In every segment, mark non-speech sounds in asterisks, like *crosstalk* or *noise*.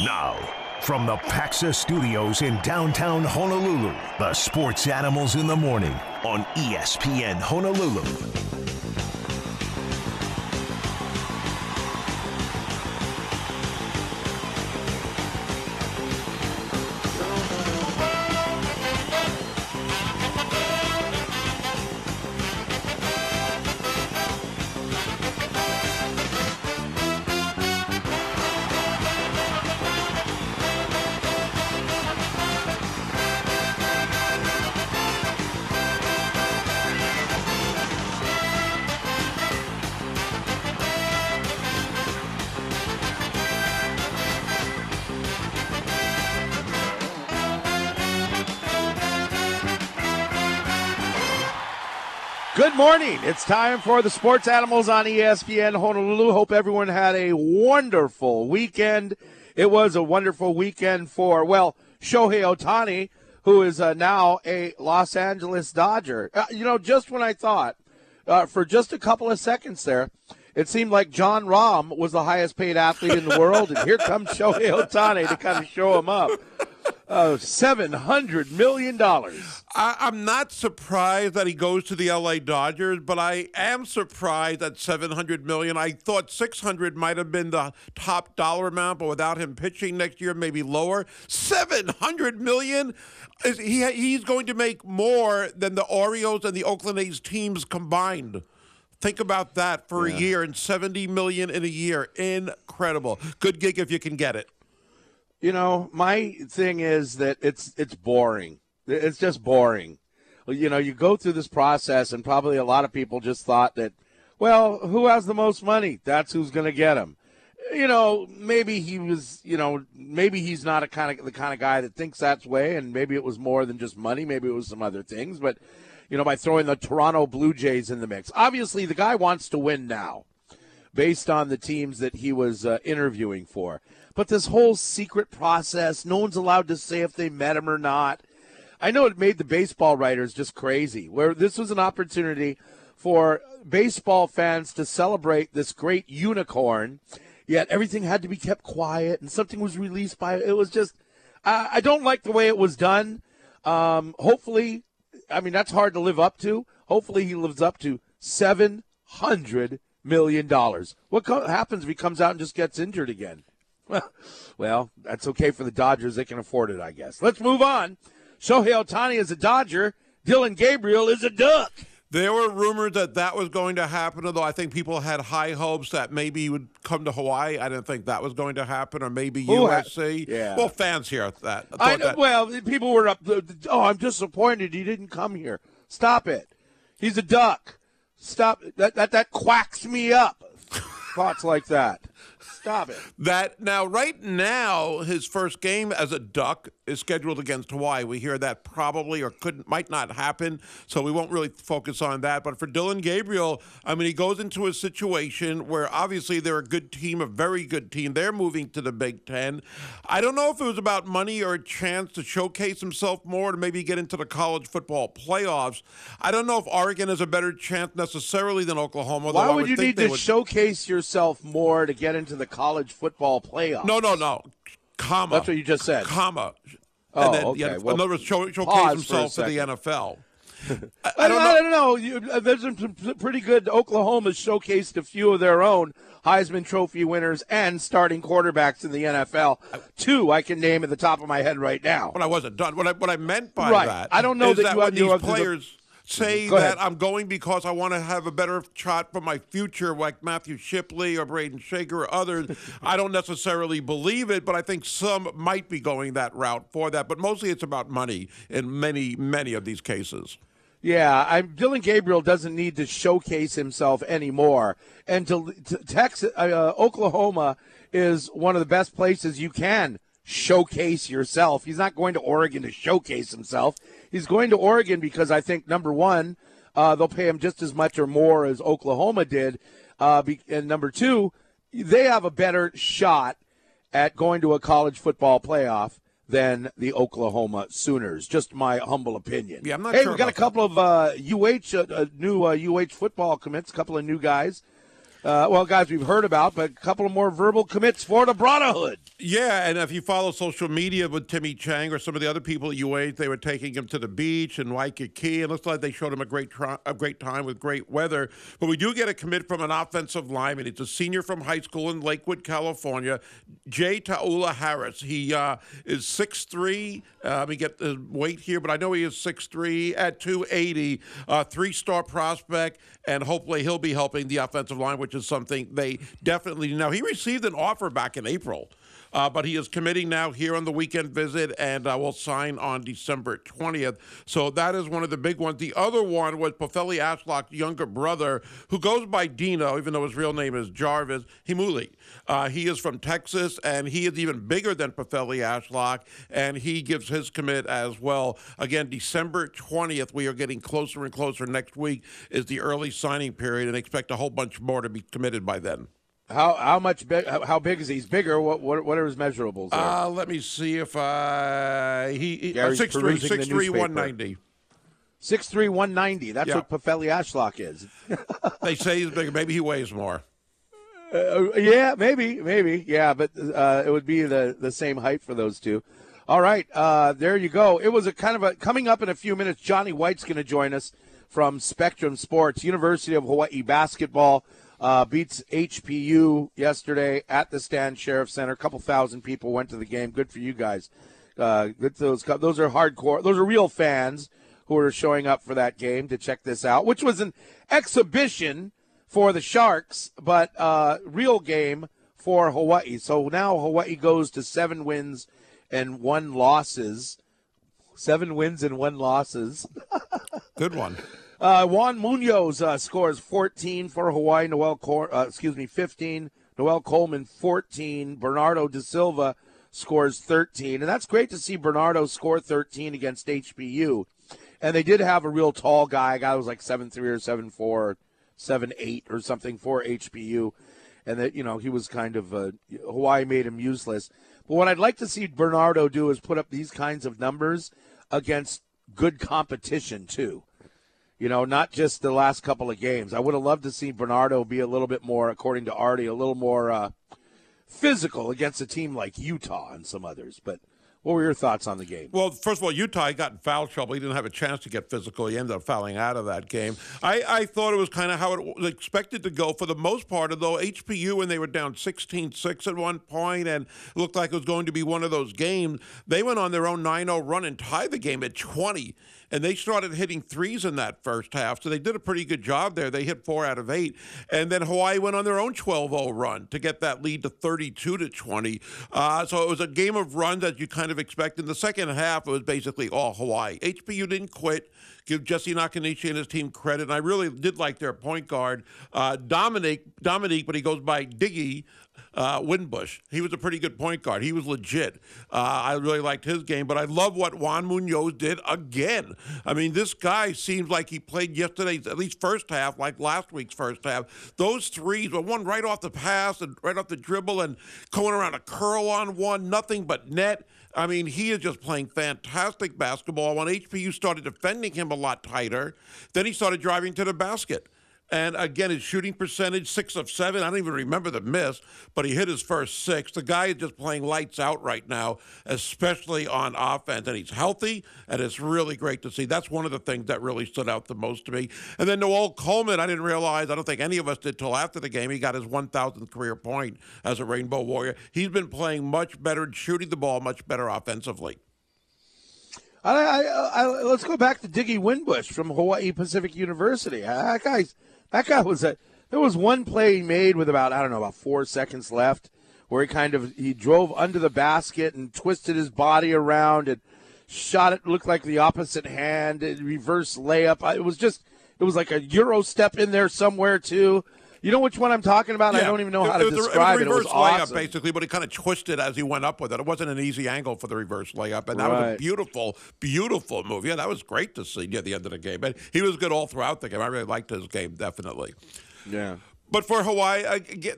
Now, from the Paxa Studios in downtown Honolulu, the Sports Animals in the Morning on ESPN Honolulu. Morning. It's time for the Sports Animals on ESPN Honolulu. Hope everyone had a wonderful weekend. It was a wonderful weekend for, well, Shohei Ohtani, who is uh, now a Los Angeles Dodger. Uh, you know, just when I thought, uh, for just a couple of seconds there, it seemed like Jon Rahm was the highest paid athlete in the world, and here comes Shohei Ohtani to kind of show him up. Uh, $700 million. I, I'm not surprised that he goes to the LA Dodgers, but I am surprised at 700 million. I thought 600 might have been the top dollar amount, but without him pitching next year, maybe lower. 700 million. Is he he's going to make more than the Orioles and the Oakland A's teams combined. Think about that for a year and 70 million in a year. Incredible. Good gig if you can get it. You know, my thing is that it's it's boring. It's just boring. You know, you go through this process, and probably a lot of people just thought that, well, who has the most money? That's who's going to get him. You know, maybe he was. You know, maybe he's not a kind of the kind of guy that thinks that way, and maybe it was more than just money. Maybe it was some other things. But you know, by throwing the Toronto Blue Jays in the mix, obviously the guy wants to win now, based on the teams that he was uh, interviewing for. But this whole secret process, no one's allowed to say if they met him or not. I know it made the baseball writers just crazy, where this was an opportunity for baseball fans to celebrate this great unicorn, yet everything had to be kept quiet and something was released by it was just I, I don't like the way it was done. Um, hopefully, I mean that's hard to live up to. Hopefully, he lives up to seven hundred million dollars. What co- happens if he comes out and just gets injured again? *laughs* well, that's okay for the Dodgers. They can afford it, I guess. Let's move on. Shohei Ohtani is a Dodger. Dillon Gabriel is a Duck. There were rumors that that was going to happen, although I think people had high hopes that maybe he would come to Hawaii. I didn't think that was going to happen, or maybe ha- USC. Yeah. Well, fans here that. I know, that- well, people were up. Oh, I'm disappointed he didn't come here. Stop it. He's a duck. Stop that. That that quacks me up. *laughs* Thoughts like that. Stop it. that now, right now, his first game as a Duck is scheduled against Hawaii. We hear that probably or couldn't might not happen, so we won't really focus on that. But for Dillon Gabriel, I mean, he goes into a situation where obviously they're a good team, a very good team. They're moving to the Big Ten. I don't know if it was about money or a chance to showcase himself more to maybe get into the college football playoffs. I don't know if Oregon has a better chance necessarily than Oklahoma. Why I would you need to would- showcase yourself more to get into the college football playoffs? No, no, no. Comma. That's what you just said. Comma. Oh, and then, okay. yeah, Well, in other words, show, showcase himself for the. NFL. *laughs* I, I, don't know. I don't know. You, uh, there's some pretty good. Oklahoma showcased a few of their own Heisman Trophy winners and starting quarterbacks in the NFL. Two I can name at the top of my head right now. But I wasn't done. What I, what I meant by Right. that, I don't know is that that, you when you these to- players say that I'm going because I want to have a better shot for my future, like Matthew Shipley or Brayden Schager or others, *laughs* I don't necessarily believe it, but I think some might be going that route for that. But mostly it's about money in many, many of these cases. Yeah, I'm, Dillon Gabriel doesn't need to showcase himself anymore. And to, to Texas, uh, Oklahoma is one of the best places you can showcase yourself. He's not going to Oregon to showcase himself. He's going to Oregon because I think number one, uh, they'll pay him just as much or more as Oklahoma did. Uh, be, and number two, they have a better shot at going to a college football playoff than the Oklahoma Sooners. Just my humble opinion. Yeah, I'm not hey, sure we got a couple of uh, UH uh, uh, new uh, UH football commits, a couple of new guys. Uh, well, guys, we've heard about, but a couple of more verbal commits for the Brotherhood. Yeah, and if you follow social media with Timmy Chang or some of the other people at UH, they were taking him to the beach in Waikiki, and it looks like they showed him a great try, a great time with great weather. But we do get a commit from an offensive lineman. He's a senior from high school in Lakewood, California, Jay Taula Harris. He uh, is 6'3". Uh, let me get the weight here, but I know he is 6'3", at 280, uh, three-star prospect, and hopefully he'll be helping the offensive line, which is something they definitely know. He received an offer back in April. Uh, but he is committing now here on the weekend visit and uh, will sign on December 20th. So that is one of the big ones. The other one was Pofele Ashlock's younger brother, who goes by Dino, even though his real name is Jarvis Himuli. Uh, he is from Texas, and he is even bigger than Pofele Ashlock, and he gives his commit as well. Again, December 20th, we are getting closer and closer. Next week is the early signing period, and expect a whole bunch more to be committed by then. How how much big? How big is he? He's bigger. What what what are his measurables? There? Uh, let me see if I he, he uh, six three six three one ninety. Six three one ninety. That's yeah. what Pofele Ashlock is. *laughs* they say he's bigger. Maybe he weighs more. Uh, yeah, maybe, maybe, yeah, but uh, it would be the the same height for those two. All right, uh, there you go. It was a kind of a coming up in a few minutes. Johnny White's going to join us from Spectrum Sports, University of Hawaii basketball uh, beats HPU yesterday at the Stan Sheriff Center. A couple thousand people went to the game. Good for you guys. Uh, good those those are hardcore. Those are real fans who are showing up for that game to check this out, which was an exhibition for the Sharks, but uh, real game for Hawaii. So now Hawaii goes to seven wins and one losses. Seven wins and one losses. Good one. Uh, Juan Munoz uh, scores 14 for Hawaii. Noel, Cor- uh, excuse me, 15. Noel Coleman 14. Bernardo da Silva scores 13, and that's great to see Bernardo score 13 against HPU. And they did have a real tall guy. A guy was like seven three or seven four, seven eight or something for HPU, and that you know he was kind of uh, Hawaii made him useless. But what I'd like to see Bernardo do is put up these kinds of numbers against good competition too. You know, not just the last couple of games. I would have loved to see Bernardo be a little bit more, according to Artie, a little more uh, physical against a team like Utah and some others. But what were your thoughts on the game? Well, first of all, Utah got in foul trouble. He didn't have a chance to get physical. He ended up fouling out of that game. I, I thought it was kind of how it was expected to go for the most part, although HPU, when they were down 16 6 at one point and looked like it was going to be one of those games, they went on their own 9 0 run and tied the game at 20 and they started hitting threes in that first half. So they did a pretty good job there. They hit four out of eight. And then Hawaii went on their own 12 0 run to get that lead to 32 to 20. Uh, so it was a game of runs that you kind of expect. In the second half, it was basically all Hawaii. HPU didn't quit give Jesse Nakanishi and his team credit. And I really did like their point guard, uh, Dominic, Dominique, but he goes by Diggy uh, Wimbush. He was a pretty good point guard. He was legit. Uh, I really liked his game, but I love what Juan Munoz did again. I mean, this guy seems like he played yesterday's, at least first half, like last week's first half. Those threes, but one right off the pass and right off the dribble and going around a curl on one, nothing but net. I mean, he is just playing fantastic basketball. When HPU started defending him a lot tighter, then he started driving to the basket. And again, his shooting percentage, six of seven. I don't even remember the miss, but he hit his first six. The guy is just playing lights out right now, especially on offense. And he's healthy, and it's really great to see. That's one of the things that really stood out the most to me. And then Noel Coleman, I didn't realize, I don't think any of us did till after the game, he got his 1,000th career point as a Rainbow Warrior. He's been playing much better and shooting the ball much better offensively. I, I, I, let's go back to Diggy Winbush from Hawaii Pacific University. That guy's that guy was a. There was one play he made with about I don't know about four seconds left, where he kind of he drove under the basket and twisted his body around and shot it. Looked like the opposite hand, reverse layup. It was just it was like a euro step in there somewhere too. You know which one I'm talking about? Yeah. I don't even know how it, to describe it. It was, a reverse layup, awesome. basically, but he kind of twisted as he went up with it. It wasn't an easy angle for the reverse layup, and that right. was a beautiful, beautiful move. Yeah, that was great to see near the end of the game. But he was good all throughout the game. I really liked his game, definitely. Yeah. But for Hawaii,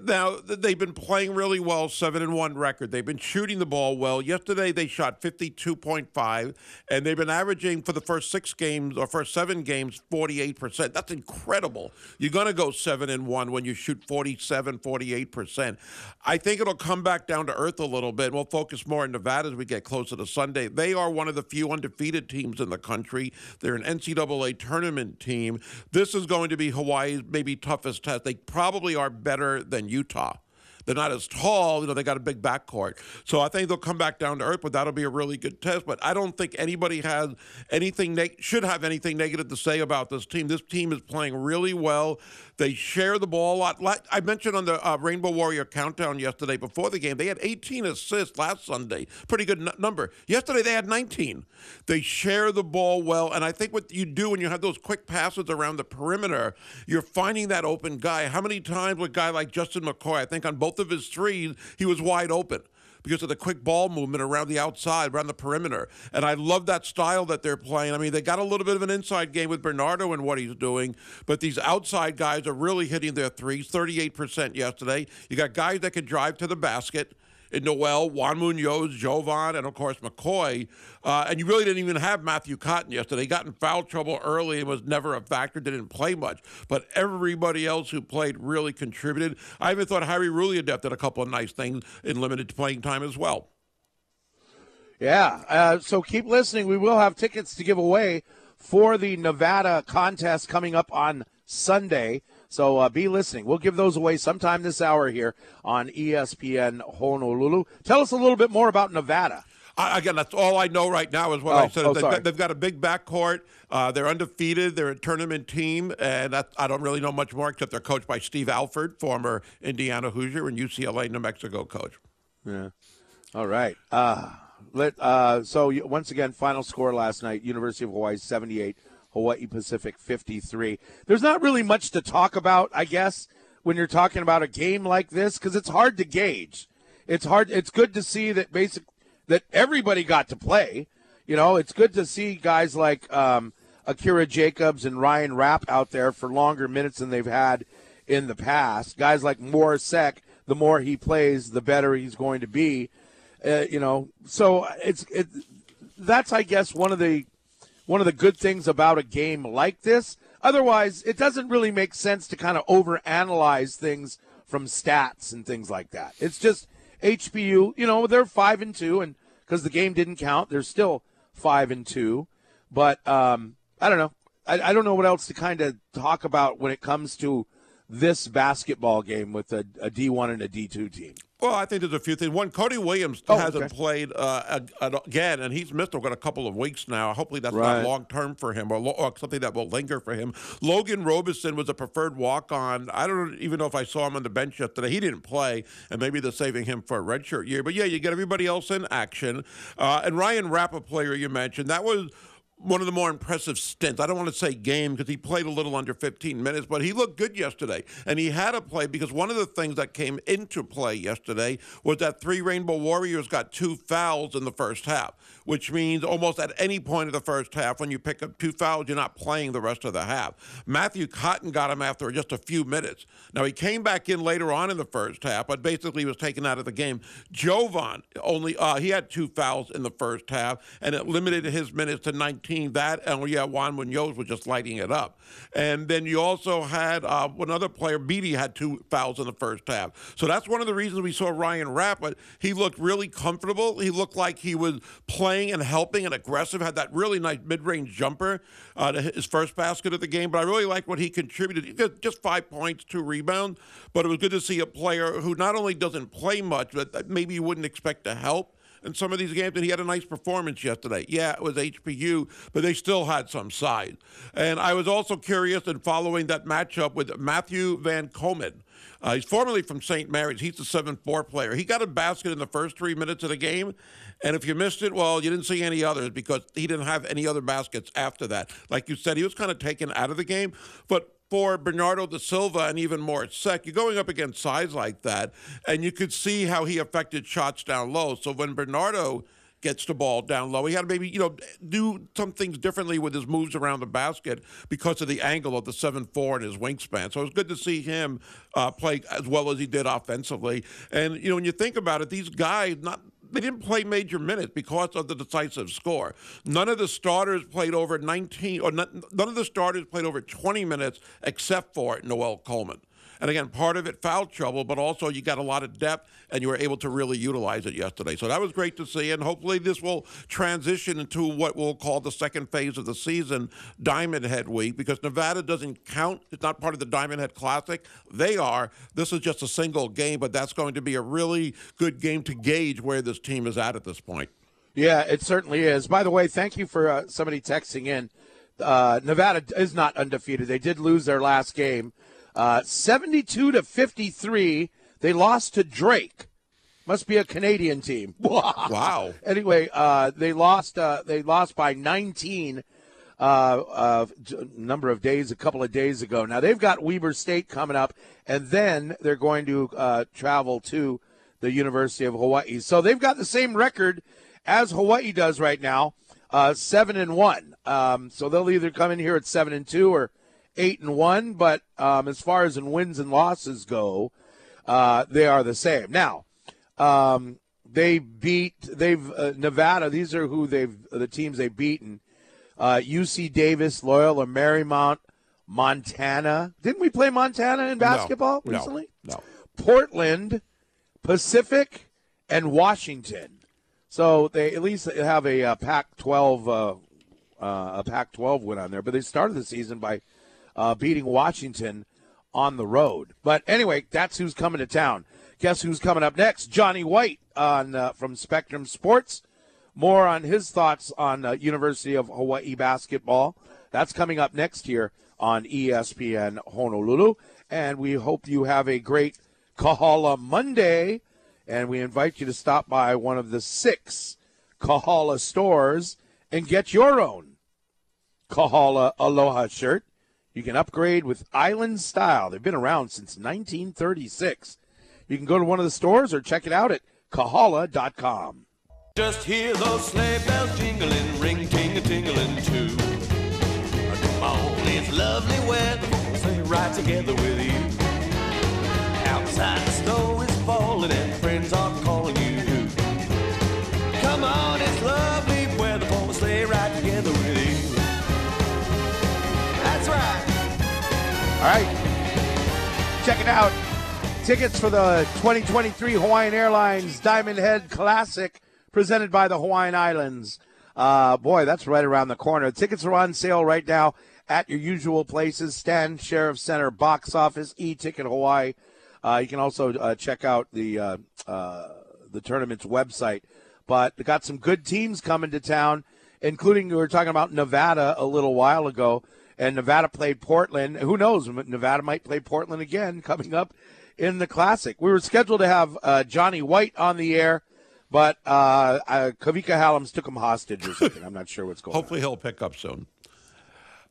now they've been playing really well, seven and one record. They've been shooting the ball well. Yesterday they shot fifty two point five, and they've been averaging for the first six games or first seven games forty eight percent. That's incredible. You're going to go seven and one when you shoot 47, 48 percent. I think it'll come back down to earth a little bit. We'll focus more in Nevada as we get closer to Sunday. They are one of the few undefeated teams in the country. They're an NCAA tournament team. This is going to be Hawaii's maybe toughest test. They probably are better than Utah. They're not as tall. You know, they got a big backcourt. So I think they'll come back down to earth, but that'll be a really good test. But I don't think anybody has anything neg- should have anything negative to say about this team. This team is playing really well. They share the ball a lot. I mentioned on the uh, Rainbow Warrior countdown yesterday before the game, they had 18 assists last Sunday. Pretty good n- number. Yesterday they had 19. They share the ball well, and I think what you do when you have those quick passes around the perimeter, you're finding that open guy. How many times with a guy like Justin McCoy? I think on both of his threes, he was wide open because of the quick ball movement around the outside, around the perimeter. And I love that style that they're playing. I mean, they got a little bit of an inside game with Bernardo and what he's doing, but these outside guys are really hitting their threes, 38% yesterday. You got guys that can drive to the basket Noel, Juan Munoz, JoVon, and of course McCoy. Uh, and you really didn't even have Matthew Cotton yesterday. He got in foul trouble early and was never a factor, didn't play much. But everybody else who played really contributed. I even thought Harry Rouhliadeff did a couple of nice things in limited playing time as well. Yeah, uh, so keep listening. We will have tickets to give away for the Nevada contest coming up on Sunday. So uh, be listening. We'll give those away sometime this hour here on ESPN Honolulu. Tell us a little bit more about Nevada. I, again, that's all I know right now is what oh, I said. Oh, they've, got, they've, got, a big backcourt. Uh, they're undefeated. They're a tournament team, and that, I don't really know much more except they're coached by Steve Alford, former Indiana Hoosier and UCLA New Mexico coach. Yeah. All right. Uh, let uh, so once again, final score last night: University of Hawaii seventy-eight. Hawaii Pacific 53. There's not really much to talk about, I guess, when you're talking about a game like this because it's hard to gauge. It's hard. It's good to see that basic that everybody got to play. You know, it's good to see guys like um, Akira Jacobs and Ryan Rapp out there for longer minutes than they've had in the past. Guys like Mor Seck, the more he plays, the better he's going to be. Uh, you know, so it's it. That's I guess one of the one of the good things about a game like this. Otherwise, it doesn't really make sense to kind of overanalyze things from stats and things like that. It's just HPU, you know, they're five and two, and because the game didn't count, they're still five and two. But um, I don't know. I, I, don't know what else to kind of talk about when it comes to this basketball game with a a D1 and a D2 team. Well, I think there's a few things. One, Cody Williams oh, hasn't okay. played uh, again, and he's missed over a couple of weeks now. Hopefully, that's right. not long term for him or, lo- or, something that will linger for him. Logan Robeson was a preferred walk on. I don't even know if I saw him on the bench yesterday. He didn't play, and maybe they're saving him for a redshirt year. But yeah, you get everybody else in action. Uh, and Ryan Rapp, a player you mentioned, that was one of the more impressive stints. I don't want to say game because he played a little under 15 minutes, but he looked good yesterday. And he had to play because one of the things that came into play yesterday was that three Rainbow Warriors got two fouls in the first half, which means almost at any point of the first half, when you pick up two fouls, you're not playing the rest of the half. Matthew Cotton got him after just a few minutes. Now, he came back in later on in the first half, but basically was taken out of the game. JoVon only, uh, he had two fouls in the first half, and it limited his minutes to 19 that, and yeah, Juan Munoz was just lighting it up. And then you also had uh, another player, Beatty, had two fouls in the first half. So that's one of the reasons we saw Ryan Rapp, but he looked really comfortable. He looked like he was playing and helping and aggressive, had that really nice mid range jumper uh, to his first basket of the game. But I really like what he contributed. Just five points, two rebounds. But it was good to see a player who not only doesn't play much, but maybe you wouldn't expect to help in some of these games, and he had a nice performance yesterday. Yeah, it was HPU, but they still had some size. And I was also curious in following that matchup with Matthew Van Komen. Uh, he's formerly from St. Mary's. He's a 7 4 player. He got a basket in the first three minutes of the game. And if you missed it, well, you didn't see any others because he didn't have any other baskets after that. Like you said, he was kind of taken out of the game. But for Bernardo da Silva and even Mor Seck, you're going up against size like that, and you could see how he affected shots down low. So when Bernardo gets the ball down low. He had to maybe, you know, do some things differently with his moves around the basket because of the angle of the 7 4 and his wingspan. So it was good to see him uh, play as well as he did offensively. And, you know, when you think about it, these guys, not they didn't play major minutes because of the decisive score. None of the starters played over 19, or none of the starters played over 20 minutes except for Noel Coleman. And again, part of it foul trouble, but also you got a lot of depth and you were able to really utilize it yesterday. So that was great to see. And hopefully this will transition into what we'll call the second phase of the season, Diamond Head Week, because Nevada doesn't count. It's not part of the Diamond Head Classic. They are. This is just a single game, but that's going to be a really good game to gauge where this team is at at this point. Yeah, it certainly is. By the way, thank you for uh, somebody texting in. Uh, Nevada is not undefeated. They did lose their last game. Uh, 72 to 53. They lost to Drake. Must be a Canadian team. *laughs* wow. Anyway, uh, they lost. Uh, they lost by 19. Uh, number of days, a couple of days ago. Now they've got Weber State coming up, and then they're going to uh, travel to the University of Hawaii. So they've got the same record as Hawaii does right now, uh, seven and one. Um, so they'll either come in here at seven and two or eight and one, but um, as far as in wins and losses go, uh, they are the same. Now, um, they beat they've uh, Nevada. These are who they've the teams they've beaten. Uh, UC Davis, Loyola Marymount, Montana. Didn't we play Montana in basketball no, recently? No, no. Portland, Pacific, and Washington. So they at least have a, a Pac-12 uh, uh, a Pac-12 win on there. But they started the season by uh, beating Washington on the road. But anyway, that's who's coming to town. Guess who's coming up next? Johnny White on uh, from Spectrum Sports. More on his thoughts on uh, University of Hawaii basketball. That's coming up next here on ESPN Honolulu. And we hope you have a great Kahala Monday. And we invite you to stop by one of the six Kahala stores and get your own Kahala Aloha shirt. You can upgrade with Island Style. They've been around since 1936. You can go to one of the stores or check it out at kahala.com. Just hear those sleigh bells jingling, ring ting a tingling too. Come on, it's lovely weather, stay right together with you. Outside the snow is falling and friends are All right. Check it out. Tickets for the 2023 Hawaiian Airlines Diamond Head Classic presented by the Hawaiian Islands. Uh, boy, that's right around the corner. Tickets are on sale right now at your usual places Stan Sheriff Center, box office, e ticket Hawaii. Uh, you can also uh, check out the uh, uh, the tournament's website. But got some good teams coming to town, including we were talking about Nevada a little while ago, and Nevada played Portland. Who knows? Nevada might play Portland again *laughs* coming up in the Classic. We were scheduled to have uh, Johnny White on the air, but uh, Kavika Hallams took him hostage or something. I'm not sure what's going Hopefully on. Hopefully he'll pick up soon.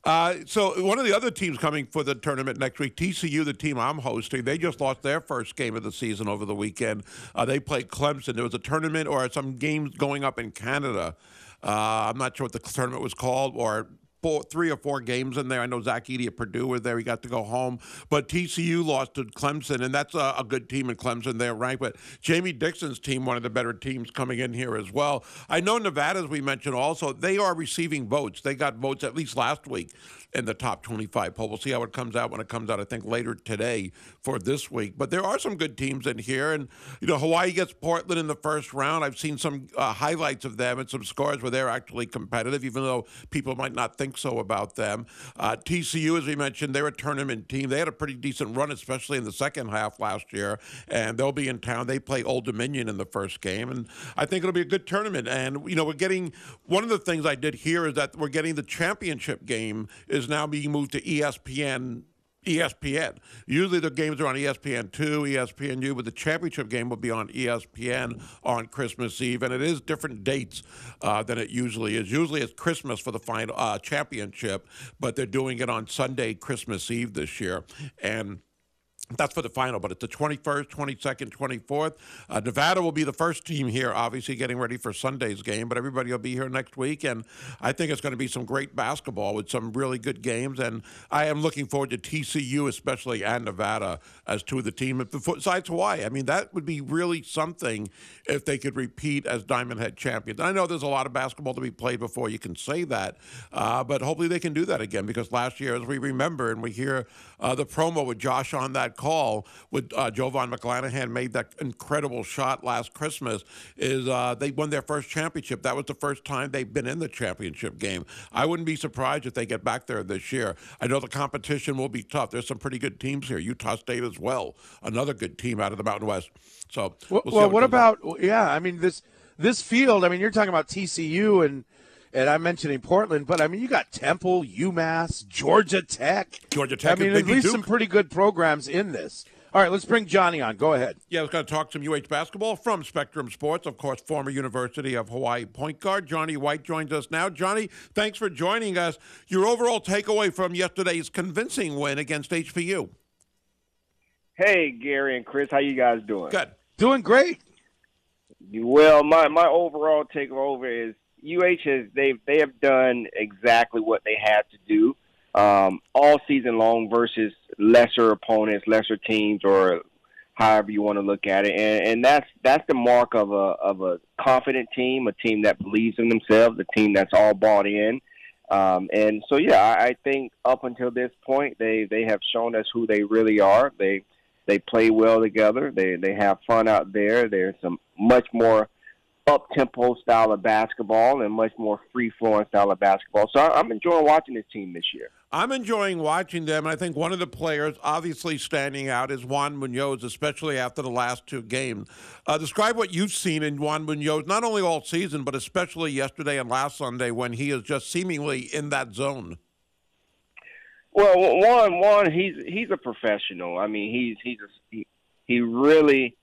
Uh, so one of the other teams coming for the tournament next week, TCU, the team I'm hosting, they just lost their first game of the season over the weekend. Uh, they played Clemson. There was a tournament or some games going up in Canada. Uh, I'm not sure what the tournament was called, or four, three or four games in there. I know Zach Edey at Purdue was there. He got to go home. But TCU lost to Clemson, and that's a, a, good team in Clemson. They're ranked. But Jamie Dixon's team, one of the better teams coming in here as well. I know Nevada, as we mentioned, also, they are receiving votes. They got votes at least last week in the top 25 poll. We'll see how it comes out when it comes out, I think, later today for this week. But there are some good teams in here. And, you know, Hawaii gets Portland in the first round. I've seen some uh, highlights of them and some scores where they're actually competitive, even though people might not think so about them. Uh, TCU, as we mentioned, they're a tournament team. They had a pretty decent run, especially in the second half last year. And they'll be in town. They play Old Dominion in the first game. And I think it'll be a good tournament. And, you know, we're getting one of the things I did here is that we're getting the championship game is now being moved to ESPN ESPN. Usually the games are on ESPN two, ESPNU, but the championship game will be on ESPN on Christmas Eve, and it is different dates uh, than it usually is. Usually it's Christmas for the final uh, championship, but they're doing it on Sunday, Christmas Eve this year, and That's for the final, but it's the 21st, 22nd, 24th. Uh, Nevada will be the first team here, obviously getting ready for Sunday's game, but everybody will be here next week. And I think it's going to be some great basketball with some really good games. And I am looking forward to TCU, especially, and Nevada as two of the team. Besides Hawaii, I mean, that would be really something if they could repeat as Diamond Head champions. I know there's a lot of basketball to be played before you can say that, uh, but hopefully they can do that again because last year, as we remember, and we hear uh, the promo with Josh on that call with uh, JoVon McClanahan made that incredible shot last Christmas is uh, they won their first championship. That was the first time they've been in the championship game. I wouldn't be surprised if they get back there this year. I know the competition will be tough. There's some pretty good teams here. Utah State as well, another good team out of the Mountain West. So, well, we'll, well what, what about? Yeah, I mean this this field. I mean, you're talking about TCU and and I'm mentioning Portland, but I mean, you got Temple, UMass, Georgia Tech. Georgia Tech. I mean, at least Duke. some pretty good programs in this. All right, let's bring Johnny on. Go ahead. Yeah, I was going to talk some UH basketball from Spectrum Sports, of course, former University of Hawaii point guard Johnny White joins us now. Johnny, thanks for joining us. Your overall takeaway from yesterday's convincing win against HPU. Hey, Gary and Chris, how you guys doing? Good. Doing great. Well, my my overall takeover is UH has they they have done exactly what they had to do um, all season long versus lesser opponents, lesser teams, or however you want to look at it, and, and that's that's the mark of a of a confident team, a team that believes in themselves, a team that's all bought in. Um, and so, yeah, I, I think up until this point, they they have shown us who they really are. They they play well together. They they have fun out there. There's some much more up tempo style of basketball and much more free flowing style of basketball. So I'm enjoying watching this team this year. I'm enjoying watching them. I think one of the players obviously standing out is Juan Munoz, especially after the last two games. Uh, describe what you've seen in Juan Munoz, not only all season, but especially yesterday and last Sunday when he is just seemingly in that zone. Well, Juan, Juan, he's he's a professional. I mean, he's he's a, he, he really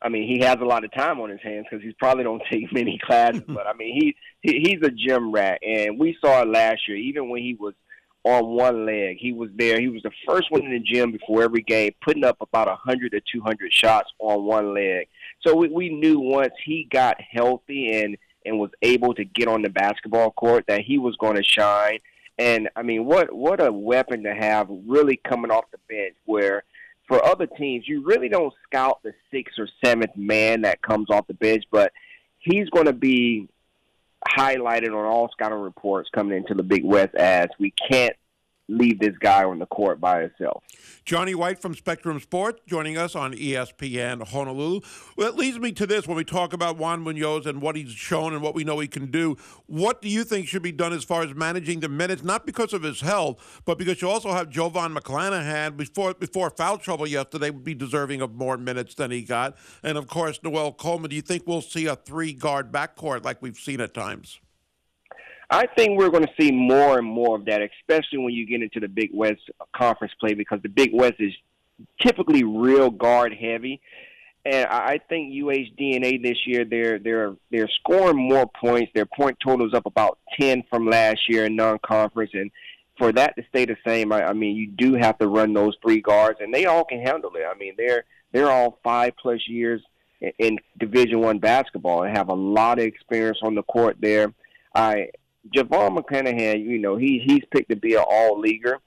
I mean, he has a lot of time on his hands because he's probably don't *laughs* take many classes. but I mean, he, he he's a gym rat, and we saw it last year. Even when he was on one leg, he was there. He was the first one in the gym before every game, putting up about a hundred or two hundred shots on one leg. So we, we knew once he got healthy and and was able to get on the basketball court that he was going to shine. And I mean, what what a weapon to have really coming off the bench where for other teams, you really don't scout the sixth or seventh man that comes off the bench, but he's going to be highlighted on all scouting reports coming into the Big West as we can't leave this guy on the court by himself. Johnny White from Spectrum Sports joining us on ESPN Honolulu. Well, it leads me to this when we talk about Juan Munoz and what he's shown and what we know he can do. What do you think should be done as far as managing the minutes, not because of his health, but because you also have JoVon McClanahan before before foul trouble yesterday would be deserving of more minutes than he got. And of course, Noel Coleman. Do you think we'll see a three guard backcourt like we've seen at times? I think we're going to see more and more of that, especially when you get into the Big West conference play, because the Big West is typically real guard heavy. And I think UH DNA this year they're they're they're scoring more points. Their point total is up about ten from last year in non-conference, and for that to stay the same, I, I mean you do have to run those three guards, and they all can handle it. I mean they're they're all five plus years in, in Division One basketball and have a lot of experience on the court there. I JoVon McClanahan, you know, he he's picked to be an all leaguer,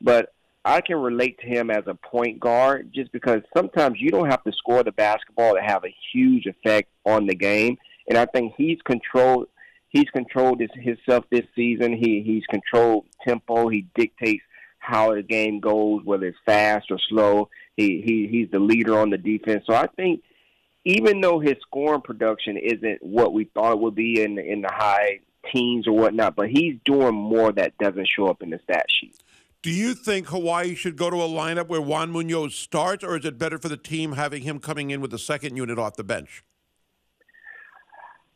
but I can relate to him as a point guard just because sometimes you don't have to score the basketball to have a huge effect on the game. And I think he's controlled he's controlled his, himself this season. He he's controlled tempo. He dictates how the game goes, whether it's fast or slow. He he he's the leader on the defense. So I think even though his scoring production isn't what we thought it would be in in the high teams or whatnot, but he's doing more that doesn't show up in the stat sheet. Do you think Hawaii should go to a lineup where Juan Munoz starts, or is it better for the team having him coming in with the second unit off the bench?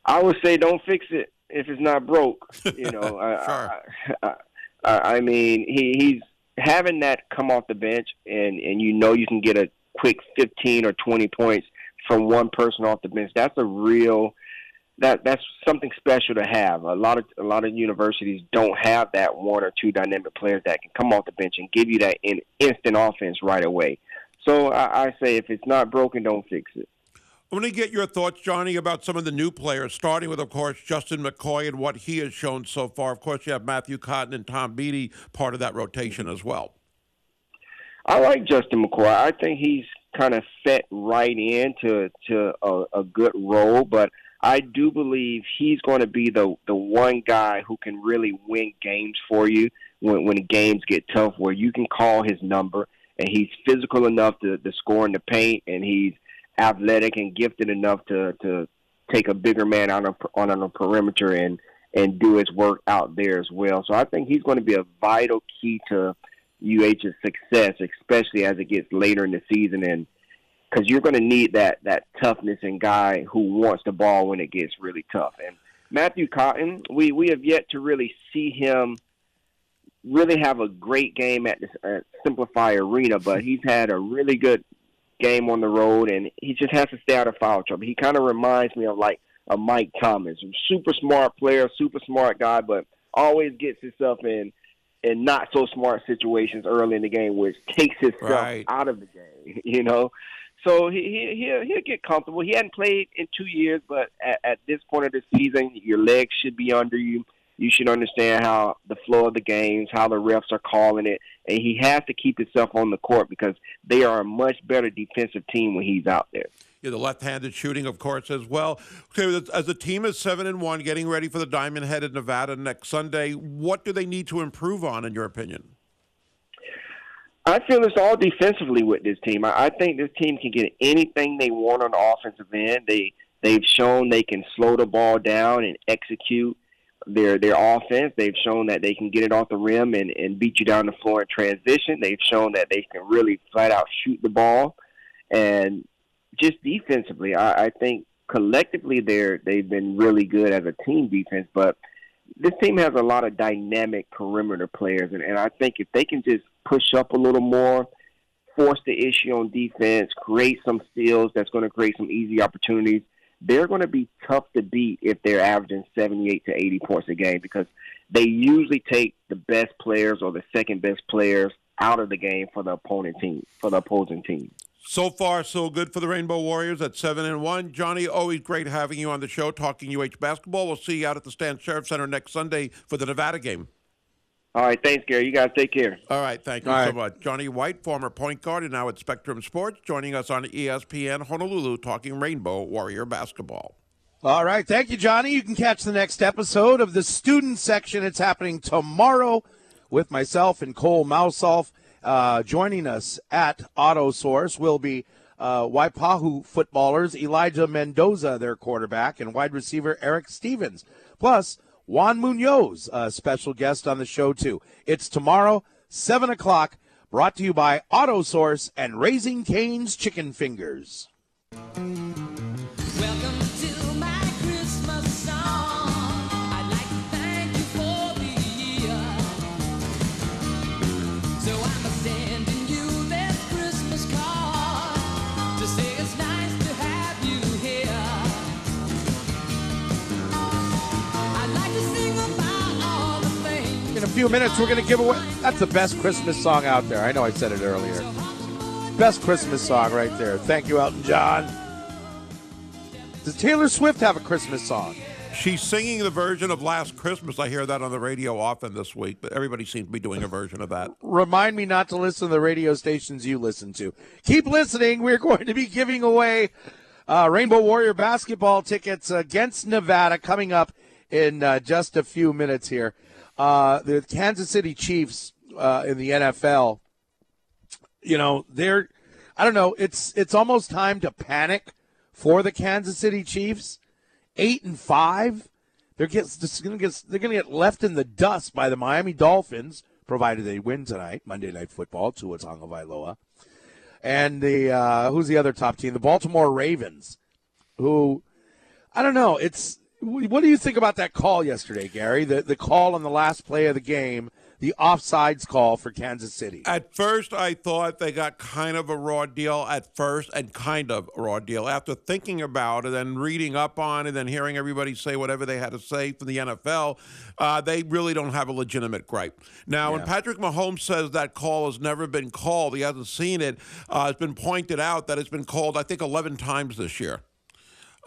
I would say don't fix it if it's not broke. You know, *laughs* sure. I, I, I, I mean, he, he's having that come off the bench, and and you know you can get a quick fifteen or twenty points from one person off the bench. That's a real that that's something special to have. A lot of a lot of universities don't have that one or two dynamic players that can come off the bench and give you that in instant offense right away. So I, I say, if it's not broken, don't fix it. I want to get your thoughts, Johnny, about some of the new players, starting with, of course, Justin McCoy and what he has shown so far. Of course, you have Matthew Cotton and Tom Beatty part of that rotation as well. I like Justin McCoy. I think he's kind of fit right into to a, a good role, but I do believe he's going to be the the one guy who can really win games for you when when games get tough, where you can call his number and he's physical enough to, to score in the paint, and he's athletic and gifted enough to to take a bigger man on on on a perimeter and and do his work out there as well. So I think he's going to be a vital key to UH's success, especially as it gets later in the season and because you're going to need that that toughness and guy who wants the ball when it gets really tough. And Matthew Cotton, we we have yet to really see him really have a great game at the at SimpliFi Arena, but *laughs* he's had a really good game on the road, and he just has to stay out of foul trouble. He kind of reminds me of like a Mike Thomas, super smart player, super smart guy, but always gets himself in in not so smart situations early in the game, which takes himself Right. out of the game. *laughs* You know, so he, he he'll he'll get comfortable. He hadn't played in two years, but at, at this point of the season, your legs should be under you. You should understand how the flow of the games, how the refs are calling it, and he has to keep himself on the court because they are a much better defensive team when he's out there. Yeah, the left-handed shooting, of course, as well. Okay, as the team is seven and one, getting ready for the Diamond Head in Nevada next Sunday, what do they need to improve on, in your opinion? I feel it's all defensively with this team. I, I think this team can get anything they want on the offensive end. They they've shown they can slow the ball down and execute their their offense. They've shown that they can get it off the rim and, and beat you down the floor in transition. They've shown that they can really flat out shoot the ball. And just defensively, I, I think collectively they're they've been really good as a team defense, but this team has a lot of dynamic perimeter players, and, and I think if they can just push up a little more, force the issue on defense, create some steals that's going to create some easy opportunities, they're going to be tough to beat if they're averaging 78 to 80 points a game because they usually take the best players or the second best players out of the game for the opponent team, for the opposing team. So far, so good for the Rainbow Warriors at seven and one. Johnny, always great having you on the show talking UH basketball. We'll see you out at the Stan Sheriff Center next Sunday for the Nevada game. All right, thanks, Gary. You guys take care. All right, thank you All so right. much. Johnny White, former point guard and now at Spectrum Sports, joining us on ESPN Honolulu talking Rainbow Warrior basketball. All right. Thank you, Johnny. You can catch the next episode of the student section. It's happening tomorrow with myself and Cole Mousalf. Uh, joining us at Auto Source will be uh, Waipahu footballers Elijah Mendoza, their quarterback, and wide receiver Eric Stevens. Plus, Juan Munoz, a special guest on the show, too. It's tomorrow, 7 o'clock, brought to you by Auto Source and Raising Cane's Chicken Fingers. Few minutes, we're going to give away. That's the best Christmas song out there. I know I said it earlier. Best Christmas song right there. Thank you, Elton John. Does Taylor Swift have a Christmas song? She's singing the version of Last Christmas. I hear that on the radio often this week, but everybody seems to be doing a version of that. Remind me not to listen to the radio stations you listen to. Keep listening. We're going to be giving away uh, Rainbow Warrior basketball tickets against Nevada coming up in uh, just a few minutes here. Uh, the Kansas City Chiefs uh, in the NFL, you know, they're, I don't know, it's it's almost time to panic for the Kansas City Chiefs. Eight and five, they're get, gonna get they're gonna get left in the dust by the Miami Dolphins, provided they win tonight, Monday Night Football, Tua Tagovailoa, and the uh, who's the other top team, the Baltimore Ravens, who I don't know. It's what do you think about that call yesterday, Gary? The the call on the last play of the game the offsides call for Kansas City. At first, I thought they got kind of a raw deal at first, and kind of a raw deal. After thinking about it and reading up on it and then hearing everybody say whatever they had to say from the NFL, uh, they really don't have a legitimate gripe. Now, when Patrick Mahomes says that call has never been called, he hasn't seen it, uh, it's been pointed out that it's been called, I think, 11 times this year.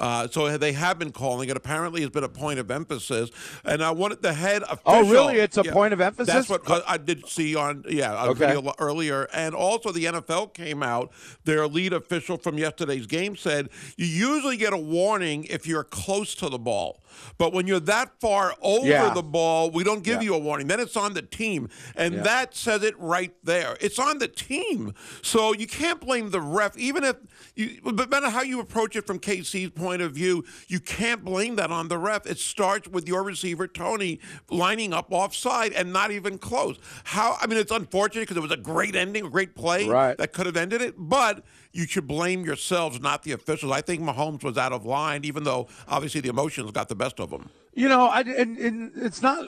Uh, so they have been calling it. Apparently, it's been a point of emphasis. And I wanted the head official. Oh, really? It's a point of emphasis? That's what I did see on yeah Okay. earlier. And also, the NFL came out. Their lead official from yesterday's game said you usually get a warning if you're close to the ball, but when you're that far over Yeah. the ball, we don't give Yeah. you a warning. Then it's on the team, and Yeah. that says it right there. It's on the team, so you can't blame the ref, even if you. But no matter how you approach it from KC's point of view, you can't blame that on the ref. It starts with your receiver Toney lining up offside and not even close. How? I mean, it's unfortunate because it was a great ending, a great play Right. that could have ended it, but. You should blame yourselves, not the officials. I think Mahomes was out of line, even though obviously the emotions got the best of him. You know, I, and, and it's not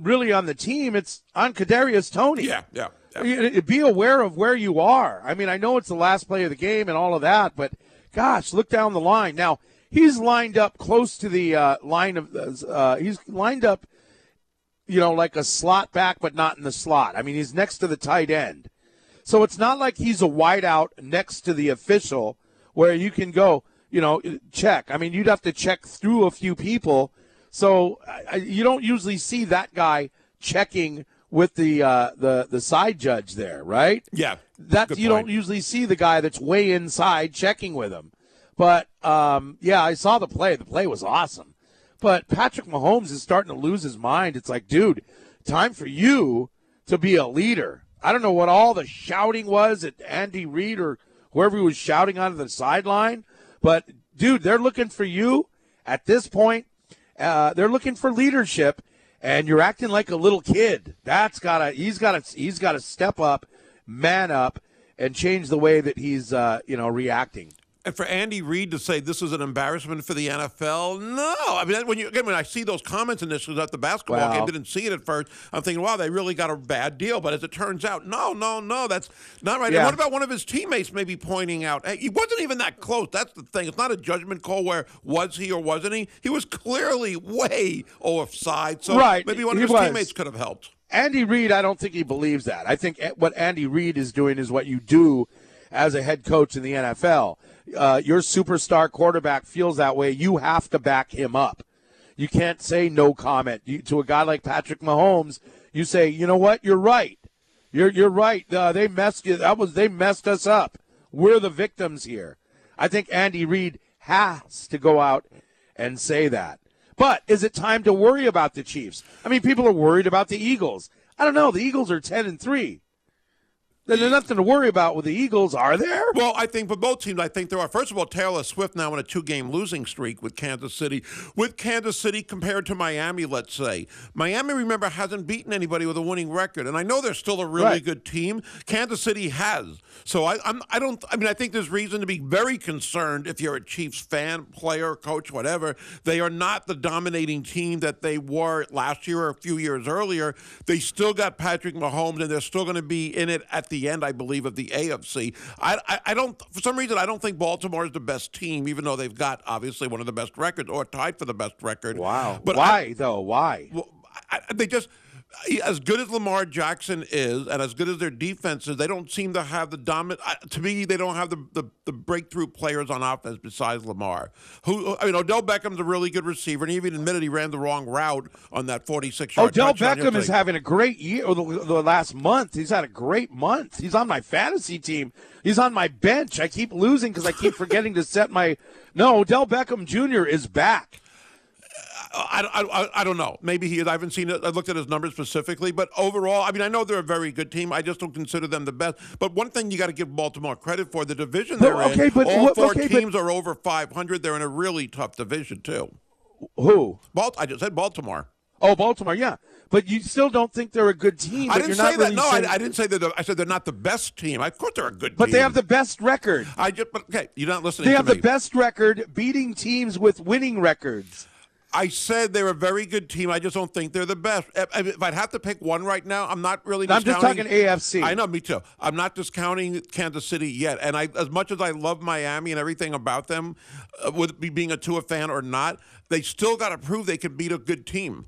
really on the team; it's on Kadarius Toney. Yeah, yeah. yeah. Be aware of where you are. I mean, I know it's the last play of the game and all of that, but gosh, look down the line. Now he's lined up close to the uh, line of. Uh, he's lined up, you know, like a slot back, but not in the slot. I mean, he's next to the tight end, so it's not like he's a wideout next to the official where you can go, you know, check. I mean, you'd have to check through a few people. So I- you don't usually see that guy checking with the uh, the the side judge there, right? Yeah, That you point. don't usually see the guy that's way inside checking with him. But um, yeah, I saw the play. The play was awesome. But Patrick Mahomes is starting to lose his mind. It's like, dude, time for you to be a leader. I don't know what all the shouting was at Andy Reid or whoever he was shouting onto the sideline, but dude, they're looking for you at this point. Uh, they're looking for leadership, and you're acting like a little kid. That's gotta. He's gotta. He's gotta step up, man up, and change the way that he's, uh, you know, reacting. And for Andy Reid to say this is an embarrassment for the NFL, no. I mean, when you again when I see those comments initially at the basketball game, didn't see it at first. I'm thinking, wow, they really got a bad deal. But as it turns out, no, no, no, that's not right. And what about one of his teammates maybe pointing out, hey, he wasn't even that close. That's the thing. It's not a judgment call where was he or wasn't he. He was clearly way offside. So Right, maybe one of he his was. teammates could have helped. Andy Reid, I don't think he believes that. I think what Andy Reid is doing is what you do as a head coach in the NFL. Uh, your superstar quarterback feels that way. You have to back him up. You can't say no comment you, to a guy like Patrick Mahomes. You say, you know what? You're right. You're you're right. Uh, they messed. That was they messed us up. We're the victims here. I think Andy Reid has to go out and say that. But is it time to worry about the Chiefs? I mean, people are worried about the Eagles. I don't know. The Eagles are ten and three. Then There's nothing to worry about with the Eagles, are there? Well, I think for both teams, I think there are. First of all, Taylor Swift now in a two-game losing streak with Kansas City. With Kansas City compared to Miami, let's say Miami, remember, hasn't beaten anybody with a winning record, and I know they're still a really Right. good team. Kansas City has. So I, I'm, I don't. I mean, I think there's reason to be very concerned if you're a Chiefs fan, player, coach, whatever. They are not the dominating team that they were last year or a few years earlier. They still got Patrick Mahomes, and they're still going to be in it at the end, I believe, of the AFC. I, I, I don't. For some reason, I don't think Baltimore is the best team, even though they've got obviously one of the best records or tied for the best record. Wow. But I- Why though? Why? well, I, I- they just as good as Lamar Jackson is, and as good as their defense is, they don't seem to have the dominant. To me, they don't have the, the, the breakthrough players on offense besides Lamar. Who I mean, Odell Beckham's a really good receiver, and he even admitted he ran the wrong route on that forty-six yard. Odell Beckham is having a great year. The, the last month, he's had a great month. He's on my fantasy team. He's on my bench. I keep losing because I keep forgetting to set my. No, Odell Beckham Jr. is back. I, I, I- don't know. Maybe he is. I haven't seen it. I looked at his numbers specifically, but overall, I mean, I know they're a very good team. I just don't consider them the best. But one thing you got to give Baltimore credit for the division they're okay, in. but all what- four okay, but- teams are over 500. They're in a really tough division too. Who? Balt- I just said Baltimore. Oh, Baltimore. Yeah, but you still don't think they're a good team. I didn't say that. really No, saying- I, I didn't say that. I said they're not the best team. Of course, they're a good team. But team. they have the best record. I just. But okay, you're not listening They have me. the best record, beating teams with winning records. I said they're a very good team. I just don't think they're the best. If I'd have to pick one right now, I'm not really. I'm just talking AFC. I know, me too. I'm not discounting Kansas City yet. And I, as much as I love Miami and everything about them, uh, with being a Tua fan or not, they still got to prove they can beat a good team,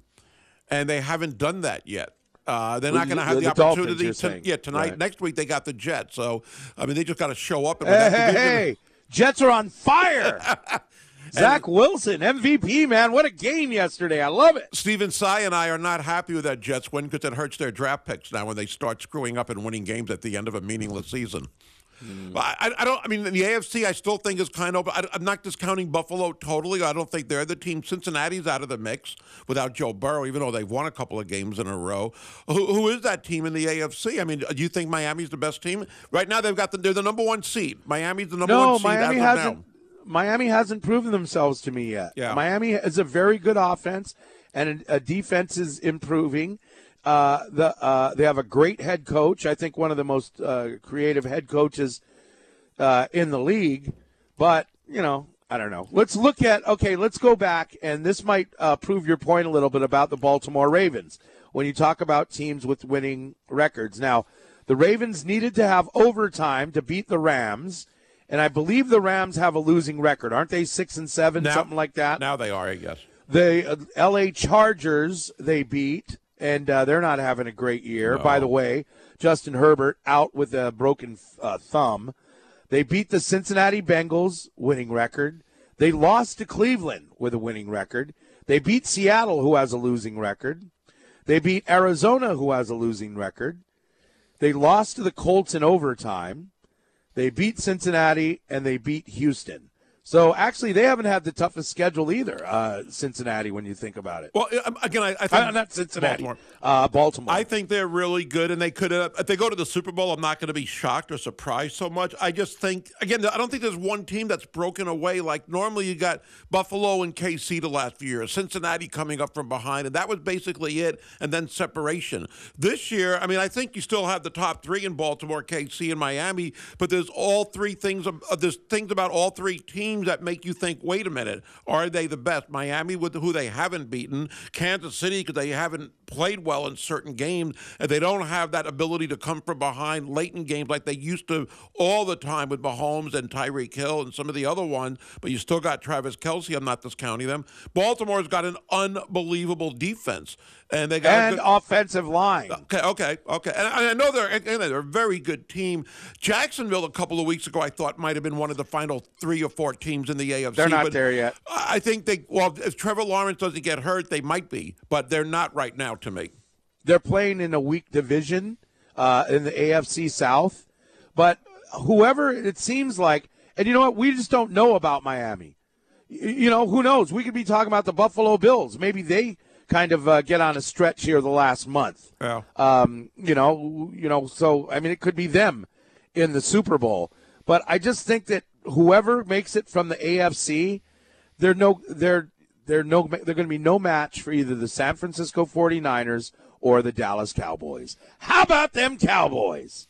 and they haven't done that yet. Uh, they're Well, not going to have the, the opportunity. you're to, yeah, tonight, Right. next week they got the Jets. So I mean, they just got to show up. And Hey, hey, hey. Jets are on fire. *laughs* Zach Wilson, MVP, man. What a game yesterday. I love it. Steven Sy and I are not happy with that Jets win because it hurts their draft picks now when they start screwing up and winning games at the end of a meaningless season. Hmm. But I, I don't. I mean, the AFC, I still think is kind of. I, I'm not discounting Buffalo totally. I don't think they're the team. Cincinnati's out of the mix without Joe Burrow, even though they've won a couple of games in a row. Who, who is that team in the AFC? I mean, do you think Miami's the best team right now? They've got the. They're the number one seed. Miami's the number no, one seed No, Miami as of hasn't. now. Miami hasn't proven themselves to me yet. Yeah. Miami is a very good offense, and a, a defense is improving. Uh, the uh, they have a great head coach. I think one of the most uh, creative head coaches uh, in the league. But you know, I don't know. Let's look at okay. Let's go back, and this might uh, prove your point a little bit about the Baltimore Ravens when you talk about teams with winning records. Now, the Ravens needed to have overtime to beat the Rams. And I believe the Rams have a losing record, aren't they? Six and seven, Now- something like that. Now they are, I guess. The uh, L.A. Chargers they beat, and uh, they're not having a great year. By the way, Justin Herbert out with a broken uh, thumb. They beat the Cincinnati Bengals, winning record. They lost to Cleveland with a winning record. They beat Seattle, who has a losing record. They beat Arizona, who has a losing record. They lost to the Colts in overtime. They beat Cincinnati and they beat Houston. So actually, they haven't had the toughest schedule either. Uh, Cincinnati, when you think about it. Well, um, again, I, I think Uh, not Cincinnati. Baltimore. Uh, Baltimore. I think they're really good, and they could. Uh, if they go to the Super Bowl, I'm not going to be shocked or surprised so much. I just think, again, I don't think there's one team that's broken away. Like normally, you got Buffalo and KC the last few years, Cincinnati coming up from behind, and that was basically it. And then separation. This year, I mean, I think you still have the top three in Baltimore, KC, and Miami, but there's all three things. of- Uh, there's things about all three teams that make you think, wait a minute, are they the best? Miami with who they haven't beaten, Kansas City because they haven't played well in certain games, and they don't have that ability to come from behind late in games like they used to all the time with Mahomes and Tyreek Hill and some of the other ones. But you still got Travis Kelce. I'm not discounting them. Baltimore's got an unbelievable defense, and they got and good, offensive line. Okay, okay, okay. And I I know they're again, they're a very good team. Jacksonville a couple of weeks ago, I thought might have been one of the final three or four teams in the AFC. They're not but there yet. I I think they. Well, if Trevor Lawrence doesn't get hurt, they might be, but they're not right now to me. They're playing in a weak division uh, in the AFC South. But whoever it seems like, and you know what? We just don't know about Miami. You know, who knows? We could be talking about the Buffalo Bills. Maybe they kind of uh, get on a stretch here the last month. Yeah. Um, you know, you know. So I mean, it could be them in the Super Bowl. But I just think that whoever makes it from the AFC, they're no, they're they're no, they're going to be no match for either the San Francisco 49ers or the Dallas Cowboys. How about them Cowboys?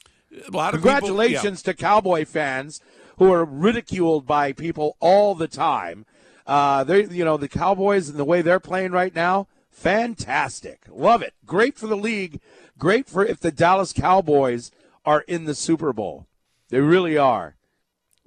A lot of people- yeah. Congratulations to Cowboy fans who are ridiculed by people all the time. Uh, they, you know, the Cowboys and the way they're playing right now, fantastic. Love it. Great for the league. Great for if the Dallas Cowboys are in the Super Bowl. They really are.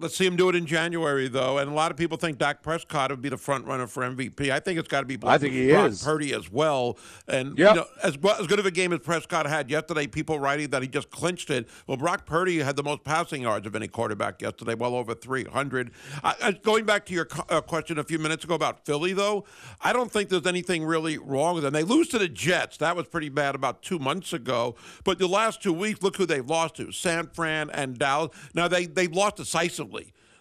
Let's see him do it in January, though. And a lot of people think Dak Prescott would be the front runner for MVP. I think it's got to be. I think he Brock is. Purdy as well. And Yep. you know, as well, as good of a game as Prescott had yesterday, people writing that he just clinched it. Well, Brock Purdy had the most passing yards of any quarterback yesterday, well over 300. I, I, going back to your co- uh, question a few minutes ago about Philly, though, I don't think there's anything really wrong with them. They lose to the Jets. That was pretty bad about two months ago. But the last two weeks, look who they've lost to: San Fran and Dallas. Now they they've lost decisively.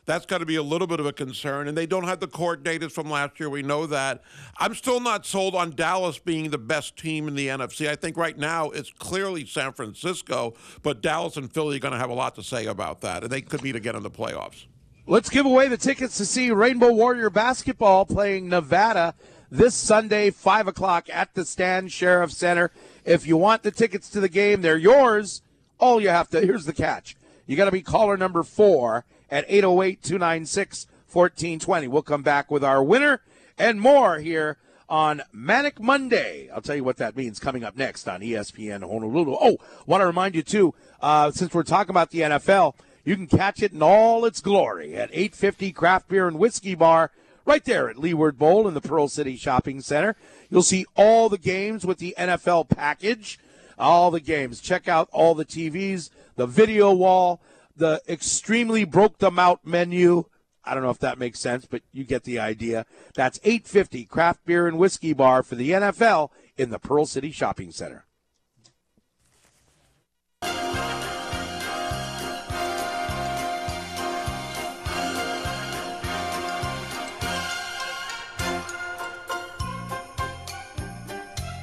That's got to be a little bit of a concern. And they don't have the coordinators from last year. We know that. I'm still not sold on Dallas being the best team in the NFC. I think right now it's clearly San Francisco, but Dallas and Philly are going to have a lot to say about that. And they could meet again in the playoffs. Let's give away the tickets to see Rainbow Warrior basketball playing Nevada this Sunday, 5 o'clock at the Stan Sheriff Center. If you want the tickets to the game, they're yours. All you have to, here's the catch. You got to be caller number four at 808 296 1420. We'll come back with our winner and more here on Manic Monday. I'll tell you what that means coming up next on ESPN Honolulu. Oh, want to remind you too, uh, since we're talking about the NFL, you can catch it in all its glory at 850 Craft Beer and Whiskey Bar right there at Leeward Bowl in the Pearl City Shopping Center. You'll see all the games with the NFL package, all the games. Check out all the TVs, the video wall, the extremely broke them out menu. I don't know if that makes sense, but you get the idea. That's 850 Craft Beer and Whiskey Bar for the NFL in the Pearl City Shopping Center.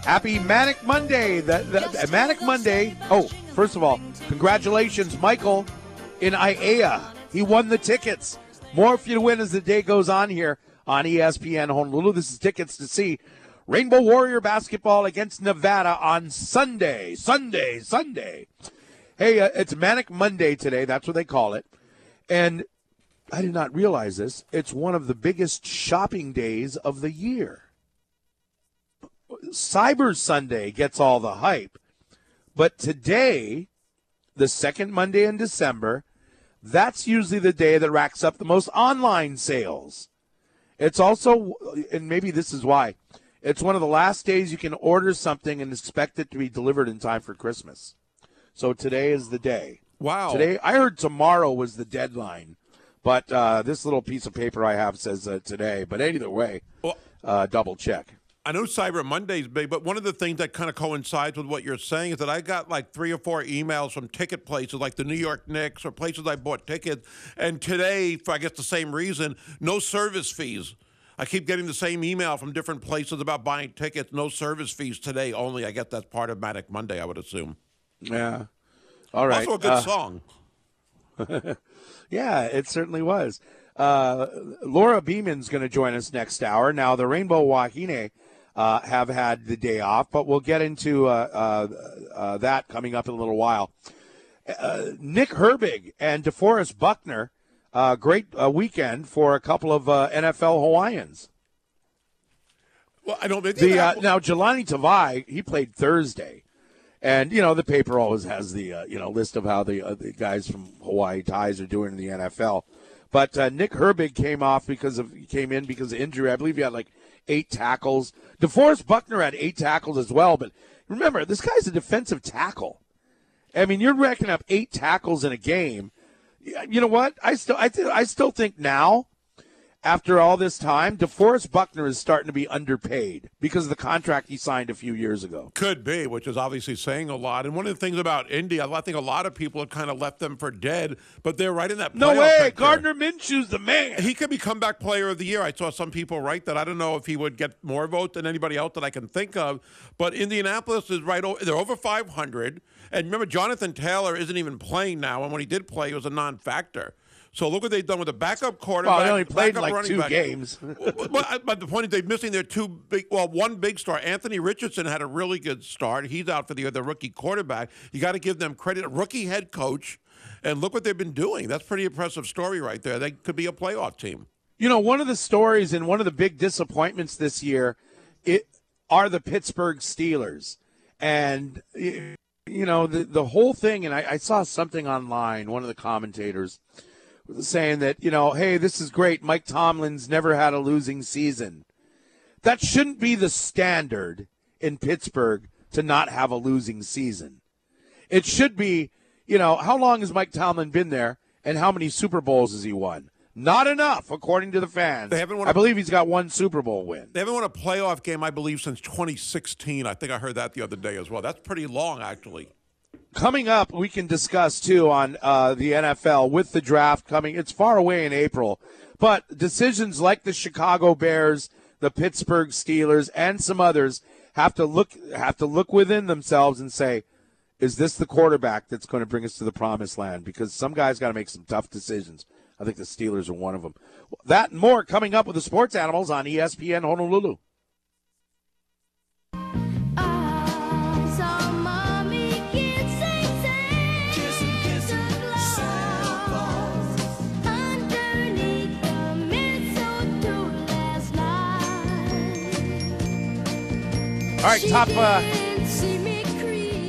Happy Manic Monday. The, the, the Manic Monday. Oh, first of all, congratulations, Michael in Aiea. He won the tickets. More for you to win as the day goes on here on ESPN Honolulu. This is tickets to see Rainbow Warrior basketball against Nevada on Sunday. Sunday, Sunday. Hey, uh, it's Manic Monday today. That's what they call it. And I did not realize this. It's one of the biggest shopping days of the year. Cyber Sunday gets all the hype. But today, the second Monday in December, that's usually the day that racks up the most online sales. It's also, and maybe this is why, it's one of the last days you can order something and expect it to be delivered in time for Christmas. So today is the day. Wow. Today, I heard tomorrow was the deadline, but uh, this little piece of paper I have says uh, today. But either way, Well- uh, double check. I know Cyber Monday's big, but one of the things that kind of coincides with what you're saying is that I got like three or four emails from ticket places like the New York Knicks or places I bought tickets. And today, for I guess the same reason, no service fees. I keep getting the same email from different places about buying tickets. No service fees today only. I guess that's part of Manic Monday, I would assume. Yeah. All right. Also a good Uh, song. *laughs* Yeah, it certainly was. Uh, Laura Beeman's going to join us next hour. Now, the Rainbow Wahine uh, have had the day off, but we'll get into uh, uh, uh, that coming up in a little while. Uh, Nick Herbig and DeForest Buckner, uh, great uh, weekend for a couple of uh, NFL Hawaiians. Well, I don't think The uh, now Jahlani Tavai, he played Thursday, and you know the paper always has the uh, you know list of how the uh, the guys from Hawaii ties are doing in the NFL. But uh, Nick Herbig came off because of he came in because of injury. I believe he had like eight tackles. DeForest Buckner had eight tackles as well. But remember, this guy's a defensive tackle. I mean, you're racking up eight tackles in a game. You know what? I still I, th- I still think now after all this time, DeForest Buckner is starting to be underpaid because of the contract he signed a few years ago. Could be, which is obviously saying a lot. And one of the things about Indy, I think a lot of people have kind of left them for dead, but they're right in that. No way. Gardner Minshew's the man. He could be comeback player of the year. I saw some people write that. I don't know if he would get more votes than anybody else that I can think of. But Indianapolis is right. o- They're over 500. And remember, Jonathan Taylor isn't even playing now. And when he did play, it was a non-factor. So look what they've done with the backup quarterback. Well, he only played like two back. games. *laughs* but, but- uh, but the point is, they're missing their two big. Well, one big star, Anthony Richardson, had a really good start. He's out for the the rookie quarterback. You got to give them credit. A rookie head coach, and look what they've been doing. That's pretty impressive story right there. They could be a playoff team. You know, one of the stories and one of the big disappointments this year it are the Pittsburgh Steelers. And you know, the the whole thing and I, I saw something online, one of the commentators saying that, you know, hey, this is great. Mike Tomlin's never had a losing season. That shouldn't be the standard in Pittsburgh to not have a losing season. It should be, you know, how long has Mike Tomlin been there and how many Super Bowls has he won? Not enough, according to the fans. They haven't won I a- believe he's got one Super Bowl win. They haven't won a playoff game, I believe, since 2016. I think I heard that the other day as well. That's pretty long, actually. Coming up, we can discuss too on uh, the NFL with the draft coming. It's far away in April, but decisions like the Chicago Bears, the Pittsburgh Steelers, and some others have to look have to look within themselves and say, is this the quarterback that's going to bring us to the promised land? Because some guys got to make some tough decisions. I think the Steelers are one of them. That and more coming up with the Sports Animals on ESPN Honolulu. All right, top uh,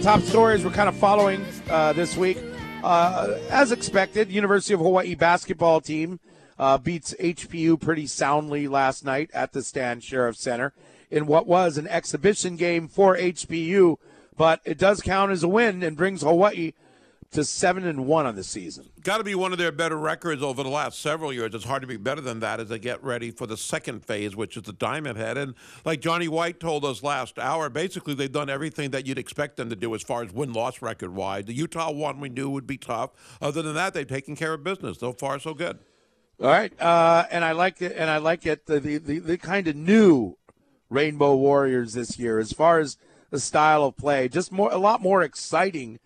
top stories we're kind of following uh, this week. Uh, as expected, University of Hawaii basketball team uh, beats HPU pretty soundly last night at the Stan Sheriff Center in what was an exhibition game for HPU, but it does count as a win and brings Hawaii to seven and one on the season. Got to be one of their better records over the last several years. It's hard to be better than that as they get ready for the second phase, which is the Diamond Head. And like Johnny White told us last hour, basically they've done everything that you'd expect them to do as far as win loss record wide. The Utah one we knew would be tough. Other than that, they've taken care of business. So far, so good. All right, uh, and I like it, and I like it. The the, the, the kind of new Rainbow Warriors this year, as far as the style of play, just more a lot more exciting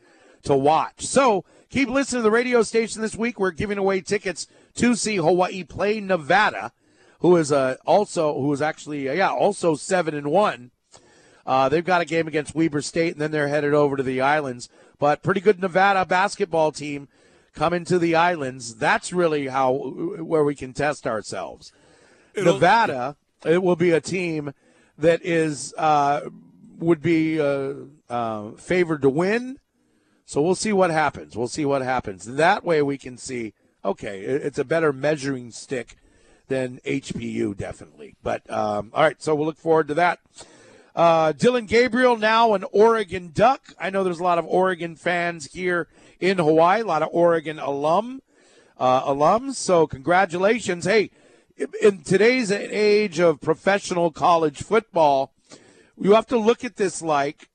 to watch. So keep listening to the radio station this week. We're giving away tickets to see Hawaii play Nevada, who is uh, also who is actually uh, yeah also seven and one. Uh, they've got a game against Weber State, and then they're headed over to the islands. But pretty good Nevada basketball team coming to the islands. That's really how where we can test ourselves. It'll- Nevada, it will be a team that is uh, would be uh, uh, favored to win. So we'll see what happens. We'll see what happens. That way we can see. Okay, it's a better measuring stick than HPU, definitely. But um, all right, so we'll look forward to that. Uh, Dillon Gabriel now an Oregon Duck. I know there's a lot of Oregon fans here in Hawaii, a lot of Oregon alum uh, alums. So congratulations. Hey, in today's age of professional college football, you have to look at this like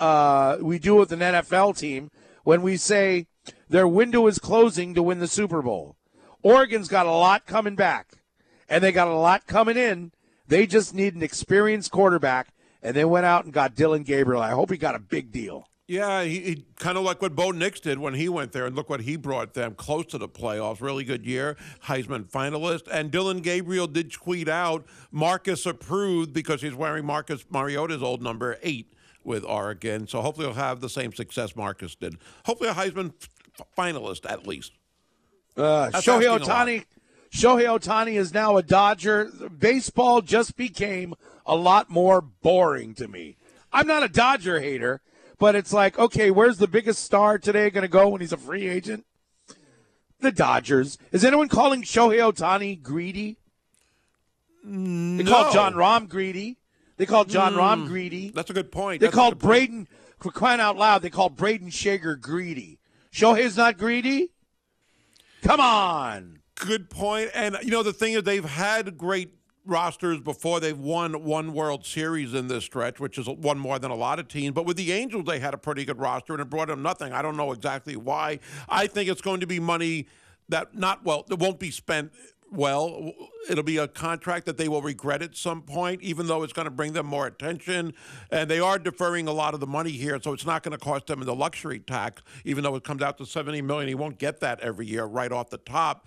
uh, we do with an NFL team when we say their window is closing to win the Super Bowl. Oregon's got a lot coming back, and they got a lot coming in. They just need an experienced quarterback, and they went out and got Dillon Gabriel. I hope he got a big deal. Yeah, he, he kind of like what Bo Nix did when he went there, and look what he brought them close to the playoffs. Really good year, Heisman finalist. And Dillon Gabriel did tweet out Marcus approved because he's wearing Marcus Mariota's old number eight with Oregon. So hopefully he'll have the same success Marcus did. Hopefully a Heisman f- finalist at least. Uh, That's Shohei asking a lot. Ohtani. Shohei Ohtani is now a Dodger. Baseball just became a lot more boring to me. I'm not a Dodger hater, but it's like, okay, where's the biggest star today going to go when he's a free agent? The Dodgers. Is anyone calling Shohei Ohtani greedy? They call Jon Rahm greedy. They called Jon Rahm hmm. greedy. That's a good point. They That's called good point. Braden, crying out loud, they called Brayden Schager greedy. Shohei's not greedy? Come on. Good point. And you know the thing is, they've had great rosters before. They've won one World Series in this stretch, which is one more than a lot of teams. But with the Angels, they had a pretty good roster, and it brought them nothing. I don't know exactly why. I think it's going to be money that not well. It won't be spent well. It'll be a contract that they will regret at some point, even though it's going to bring them more attention. And they are deferring a lot of the money here, so it's not going to cost them in the luxury tax, even though it comes out to seventy million. He won't get that every year right off the top.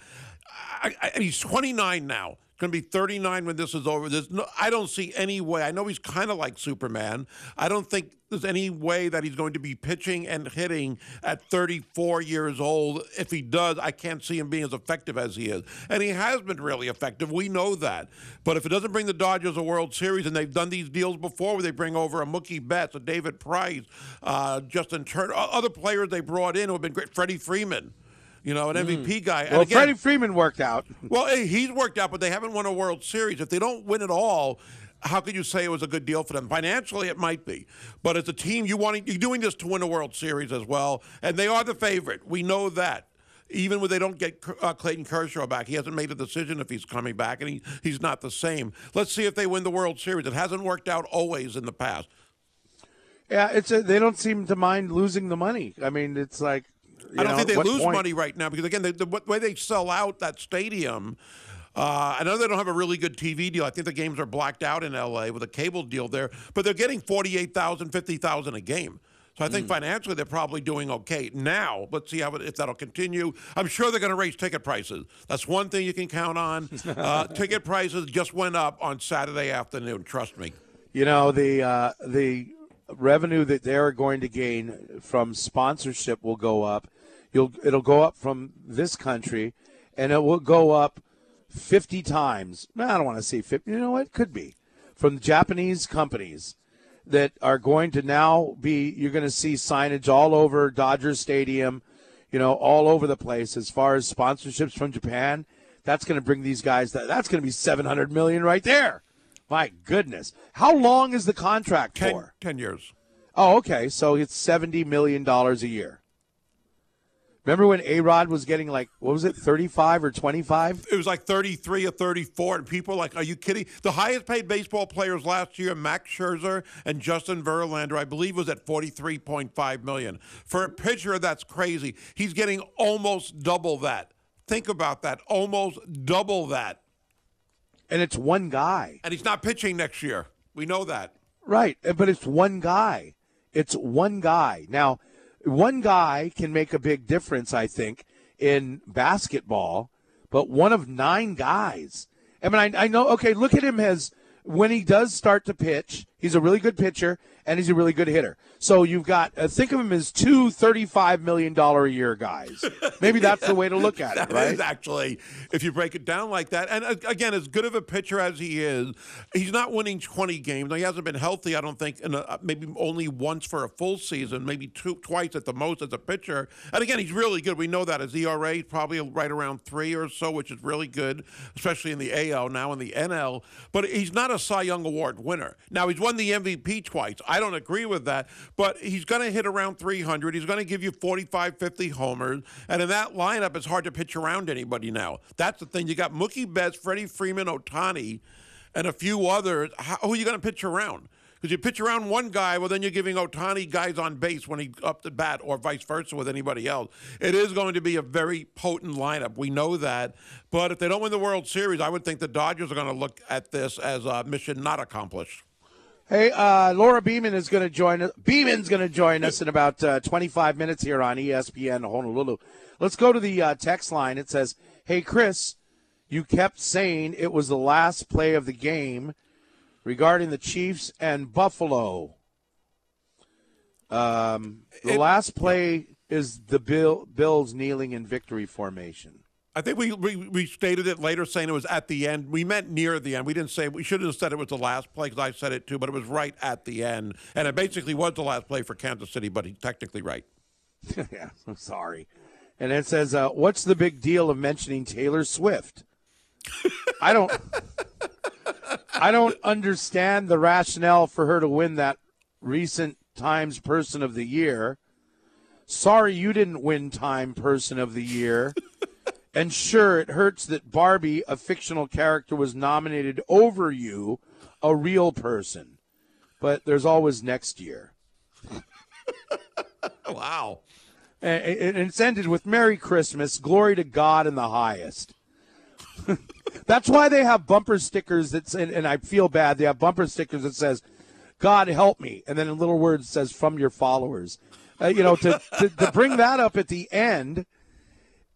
I, I, and he's 29 now. Going to be 39 when this is over. There's no, I don't see any way. I know he's kind of like Superman. I don't think there's any way that he's going to be pitching and hitting at 34 years old. If he does, I can't see him being as effective as he is. And he has been really effective. We know that. But if it doesn't bring the Dodgers a World Series, and they've done these deals before where they bring over a Mookie Betts, a David Price, uh, Justin Turner, other players they brought in who have been great, Freddie Freeman. You know, an MVP guy. And Well, again- Freddie Freeman worked out. well, hey, he's worked out, but they haven't won a World Series. If they don't win it all, how could you say it was a good deal for them? Financially, it might be, but as a team, you want you're doing this to win a World Series as well, and they are the favorite. We know that. Even when they don't get uh, Clayton Kershaw back, he hasn't made a decision if he's coming back, and he, he's not the same. Let's see if they win the World Series. It hasn't worked out always in the past. Yeah, it's a, they don't seem to mind losing the money. I mean, it's like I don't know, think they lose point- money right now because again, the, the way they sell out that stadium. Uh, I know they don't have a really good TV deal. I think the games are blacked out in LA with a cable deal there, but they're getting 48,000, 50,000 a game. So I think financially they're probably doing okay. Now, let's see how it, if that'll continue. I'm sure they're going to raise ticket prices. That's one thing you can count on. *laughs* Uh, ticket prices just went up on Saturday afternoon. Trust me. You know the uh, the revenue that they're going to gain from sponsorship will go up. You'll it'll go up from this country, and it will go up fifty times. I don't want to say fifty. You know what? Could be from Japanese companies. that are going to now be you're going to see signage all over Dodger Stadium, you know, all over the place as far as sponsorships from Japan. That's going to bring these guys that that's going to be 700 million right there. My goodness. How long is the contract Ten, for? 10 years. Oh, okay. So it's 70 million dollars a year. Remember when A-Rod was getting like what was it 35 or 25? It was like 33 or 34, and people were like, "Are you kidding?" The highest paid baseball players last year, Max Scherzer and Justin Verlander, I believe, was at 43.5 million. For a pitcher, that's crazy. He's getting almost double that. Think about that, almost double that, And it's one guy. and he's not pitching next year. We know that. Right, uh, but it's one guy. It's one guy. Now, one guy can make a big difference, I think, in basketball, but one of nine guys. I mean, I, I know, okay, look at him as when he does start to pitch, he's a really good pitcher and he's a really good hitter. So you've got, uh, think of him as two $35 million a year guys. Maybe that's the way to look at *laughs* it, right? is actually, if you break it down like that. And uh, again, as good of a pitcher as he is, he's not winning 20 games. Now, he hasn't been healthy, I don't think, in a, maybe only once for a full season, maybe two, twice at the most as a pitcher. And again, he's really good. We know that his ERA is probably right around three or so, which is really good, especially in the AL, now in the NL. But he's not a Cy Young Award winner. Now, he's won the MVP twice. I don't agree with that, but he's going to hit around 300. He's going to give you 45, 50 homers. And in that lineup, it's hard to pitch around anybody now. That's the thing. You got Mookie Betts, Freddie Freeman, Ohtani, and a few others. How, who are you going to pitch around? Because you pitch around one guy, well, then you're giving Ohtani guys on base when he up the bat, or vice versa with anybody else. It is going to be a very potent lineup. We know that. But if they don't win the World Series, I would think the Dodgers are going to look at this as a mission not accomplished. Hey, uh, Laura Beeman is going to join us. Beeman's going to join us in about uh, 25 minutes here on ESPN Honolulu. Let's go to the uh, text line. It says, "Hey Chris, you kept saying it was the last play of the game regarding the Chiefs and Buffalo. Um, the It- last play is the Bill Bills kneeling in victory formation." I think we, we we stated it later, saying it was at the end. We meant near the end. We didn't say we should have said it was the last play because I said it too, but it was right at the end, and it basically was the last play for Kansas City. But he's technically right. *laughs* yeah, I'm sorry. And it says, uh, "What's the big deal of mentioning Taylor Swift?" I don't, I don't understand the rationale for her to win that recent Times Person of the Year. Sorry, you didn't win Time Person of the Year. And sure, it hurts that Barbie, a fictional character, was nominated over you, a real person. But there's always next year. *laughs* Wow. And it's ended with Merry Christmas, glory to God in the highest. *laughs* That's why they have bumper stickers that say, and I feel bad. They have bumper stickers that says, "God help me," and then in little words says, "From your followers." Uh, you know, to, to to bring that up at the end,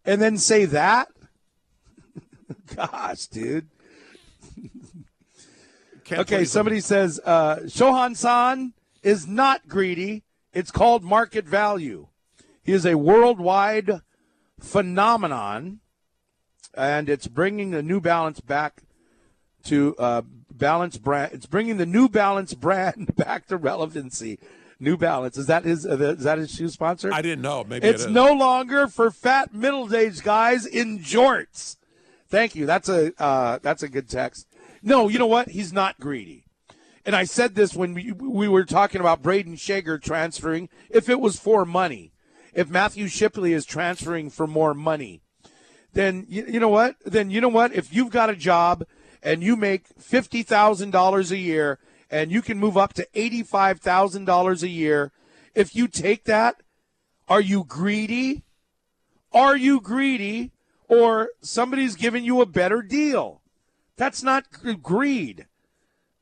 and then say that. *laughs* Gosh, dude. Okay, somebody says uh, Shohei San is not greedy. It's called market value. He is a worldwide phenomenon, and it's bringing the New Balance back to uh, Balance brand. It's bringing the New Balance brand *laughs* back to relevancy. New Balance is that his uh, is that his shoe sponsor? I didn't know. Maybe It's it is. no longer for fat middle-aged guys in jorts. Thank you. That's a uh, that's a good text. No, you know what? He's not greedy. And I said this when we, we were talking about Brayden Schager transferring. If it was for money, if Matthew Shipley is transferring for more money, then you, you know what? Then you know what? If you've got a job and you make fifty thousand dollars a year and you can move up to eighty-five thousand dollars a year, if you take that, are you greedy? Are you greedy? Or somebody's giving you a better deal? That's not greed,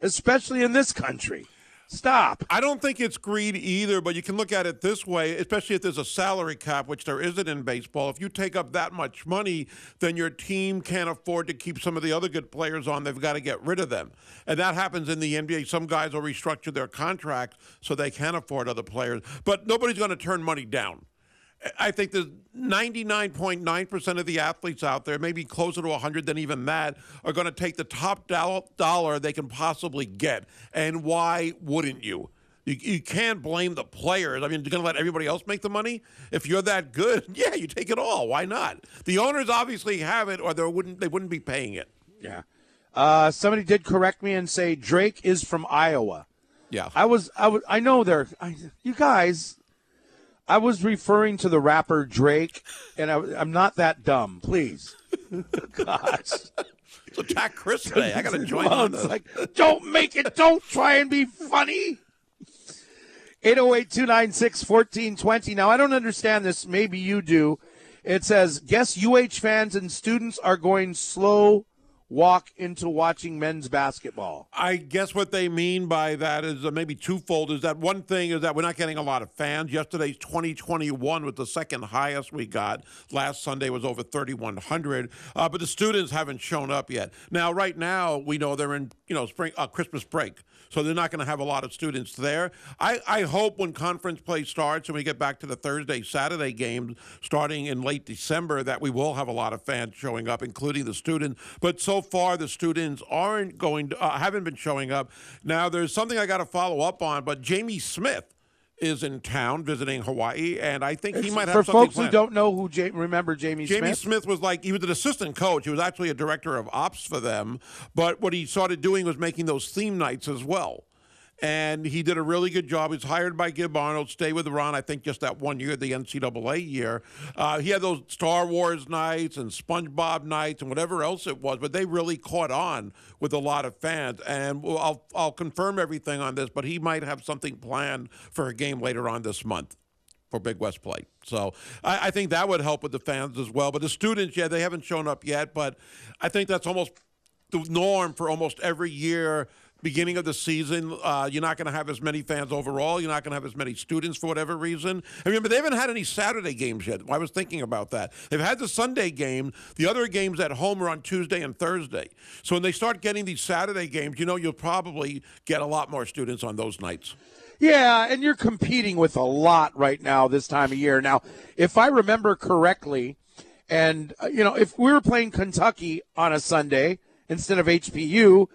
especially in this country. Stop. I don't think it's greed either, but you can look at it this way, especially if there's a salary cap, which there isn't in baseball. If you take up that much money, then your team can't afford to keep some of the other good players on. They've got to get rid of them. And that happens in the NBA. Some guys will restructure their contracts so they can afford other players, but nobody's going to turn money down. I think there's 99.9% of the athletes out there, maybe closer to 100 than even that, are going to take the top doll- dollar they can possibly get. And why wouldn't you? You, you can't blame the players. I mean, you're going to let everybody else make the money? If you're that good, *laughs* yeah, you take it all. Why not? The owners obviously have it, or they wouldn't they wouldn't be paying it. Yeah. Uh, somebody did correct me and say Drake is from Iowa. Yeah. I was, I was, I know they're, I, you guys. I was referring to the rapper Drake, and I, I'm not that dumb. Please, *laughs* gosh. It's attack Chris today. I got to join on this. like, don't make it. Don't try and be funny. 808 296 1420. Now, I don't understand this. Maybe you do. It says, guess UH fans and students are going slow walk into watching men's basketball. I guess what they mean by that is uh, maybe twofold. Is that one thing is that we're not getting a lot of fans. Yesterday's 2021 was the second highest we got. Last Sunday was over 3,100. Uh, but the students haven't shown up yet. Now, right now, we know they're in you know spring uh, Christmas break. So they're not going to have a lot of students there. I, I hope when conference play starts and we get back to the Thursday, Saturday games starting in late December that we will have a lot of fans showing up, including the students. But so far, the students aren't going to, uh, haven't been showing up. Now, there's something I got to follow up on, but Jamie Smith is in town visiting Hawaii, and I think he might have For something folks who don't know who Ja- remember Jamie, Jamie Smith, Smith was like he was an assistant coach. He was actually a director of ops for them. But what he started doing was making those theme nights as well. And he did a really good job. He was hired by Gib Arnold, stay with Eran, I think just that one year, the NCAA year. Uh, he had those Star Wars nights and SpongeBob nights and whatever else it was, but they really caught on with a lot of fans. And I'll, I'll confirm everything on this, but he might have something planned for a game later on this month for Big West play. So I, I think that would help with the fans as well. But the students, yeah, they haven't shown up yet, but I think that's almost the norm for almost every year. Beginning of the season, uh, you're not going to have as many fans overall. You're not going to have as many students for whatever reason. And remember, they haven't had any Saturday games yet. I was thinking about that. They've had the Sunday game. The other games at home are on Tuesday and Thursday. So when they start getting these Saturday games, you know you'll probably get a lot more students on those nights. Yeah, and you're competing with a lot right now this time of year. Now, if I remember correctly, and uh, you know, if we were playing Kentucky on a Sunday instead of HPU,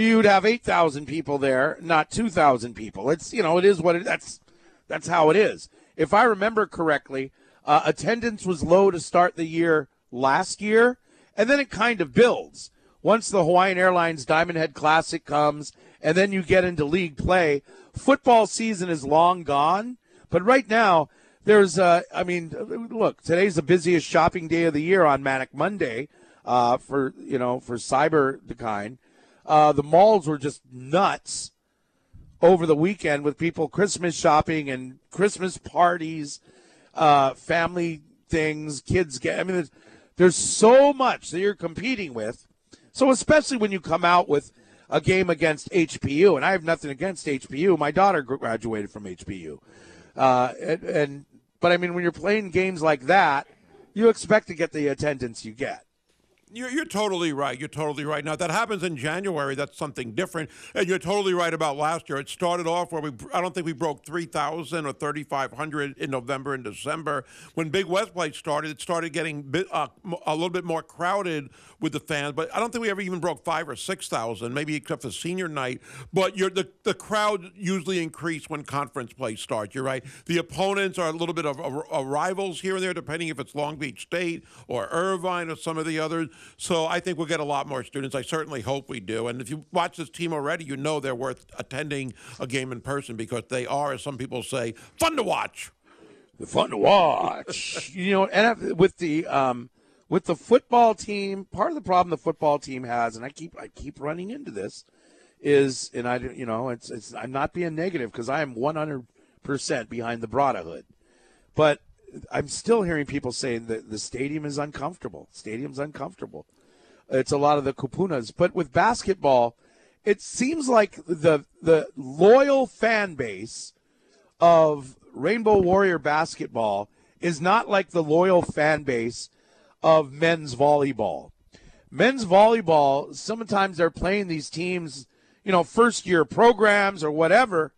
you'd have eight thousand people there, not two thousand people. It's you know, it is what it, that's that's how it is. If I remember correctly, uh, attendance was low to start the year last year, and then it kind of builds once the Hawaiian Airlines Diamond Head Classic comes, and then you get into league play. Football season is long gone, but right now there's, uh, I mean, look, today's the busiest shopping day of the year on Manic Monday uh, for you know for cyber the kind. Uh, the malls were just nuts over the weekend with people Christmas shopping and Christmas parties, uh, family things, kids get. I mean, there's, there's so much that you're competing with. So especially when you come out with a game against HPU, and I have nothing against HPU. My daughter graduated from HPU, uh, and, and but I mean when you're playing games like that, you expect to get the attendance you get. You're, you're totally right. You're totally right. Now, that happens in January, that's something different. And you're totally right about last year. It started off where we, I don't think we broke 3,000 or 3,500 in November and December. When Big West Play started, it started getting bit, uh, a little bit more crowded with the fans. But I don't think we ever even broke five or 6,000, maybe except for senior night. But the, the crowd usually increase when conference play starts. You're right. The opponents are a little bit of a rivals here and there, depending if it's Long Beach State or Irvine or some of the others. So I think we'll get a lot more students. I certainly hope we do. And if you watch this team already, you know they're worth attending a game in person because they are, as some people say, fun to watch. fun to watch. *laughs* you know, and with the um, with the football team, part of the problem the football team has, and I keep I keep running into this, is, and I you know, it's it's I'm not being negative because I am 100 percent behind the Brotherhood, but I'm still hearing people saying that the stadium is uncomfortable. Stadium's uncomfortable. It's a lot of the kupunas, but with basketball, it seems like the the loyal fan base of Rainbow Warrior basketball is not like the loyal fan base of men's volleyball. Men's volleyball, sometimes they're playing these teams, you know, first year programs or whatever.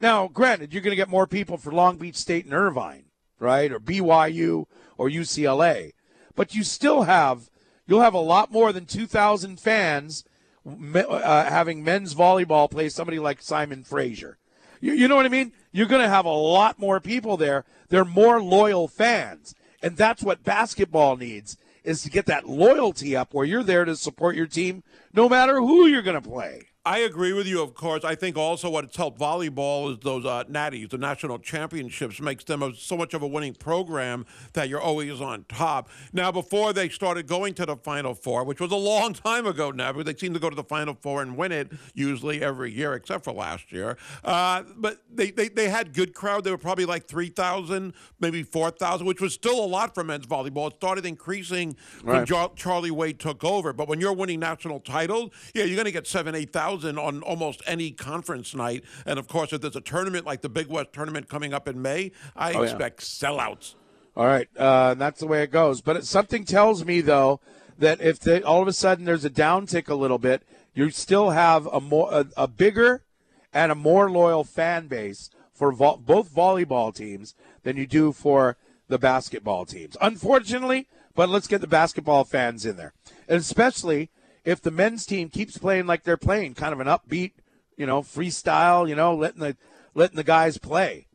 Now, granted, you're going to get more people for Long Beach State and Irvine, right? Or BYU or UCLA. But you still have, you'll have a lot more than 2,000 fans uh, having men's volleyball play somebody like Simon Fraser. You, you know what I mean? You're going to have a lot more people there. They're more loyal fans, and that's what basketball needs is to get that loyalty up where you're there to support your team no matter who you're going to play. I agree with you, of course. I think also what it's helped volleyball is those uh, natties, the national championships, makes them a, so much of a winning program that you're always on top. Now, before they started going to the Final Four, which was a long *laughs* time ago now, because they seem to go to the Final Four and win it usually every year, except for last year. Uh, but they, they, they had good crowd. They were probably like 3,000, maybe 4,000, which was still a lot for men's volleyball. It started increasing when Right. Jar- Charlie Wade took over. But when you're winning national titles, yeah, you're going to get seven, 8,000 on almost any conference night. And of course, if there's a tournament like the Big West tournament coming up in May, I Oh, yeah. expect sellouts. All right, uh, that's the way it goes. But it, something tells me though that if they, all of a sudden there's a downtick a little bit, you still have a more a, a bigger and a more loyal fan base for vo- both volleyball teams than you do for the basketball teams. Unfortunately, but let's get the basketball fans in there, and especially if the men's team keeps playing like they're playing, kind of an upbeat, you know, freestyle, you know, letting the letting the guys play.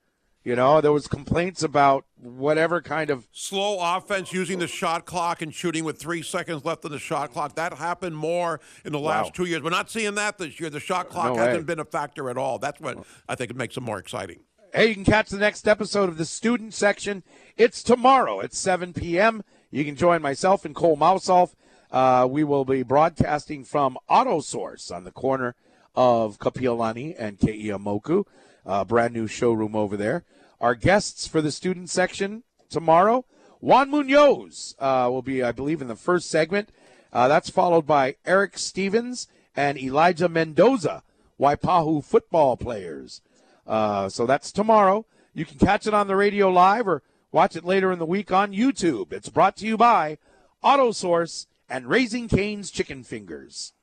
You know, there was complaints about whatever kind of Slow offense using the shot clock and shooting with three seconds left on the shot clock. That happened more in the last Wow. two years. We're not seeing that this year. The shot clock No hasn't been a factor at all. That's what I think it makes it more exciting. Hey, you can catch the next episode of the student section. It's tomorrow at 7 p.m. You can join myself and Cole Mousoff. Uh, we will be broadcasting from Auto Source on the corner of Kapiolani and Ke'eaumoku. Uh, brand new showroom over there. Our guests for the student section tomorrow, Juan Munoz uh, will be, I believe, in the first segment. Uh, that's followed by Eric Stevens and Elijah Mendoza, Waipahu football players. Uh, so that's tomorrow. You can catch it on the radio live or watch it later in the week on YouTube. It's brought to you by AutoSource and Raising Cane's Chicken Fingers.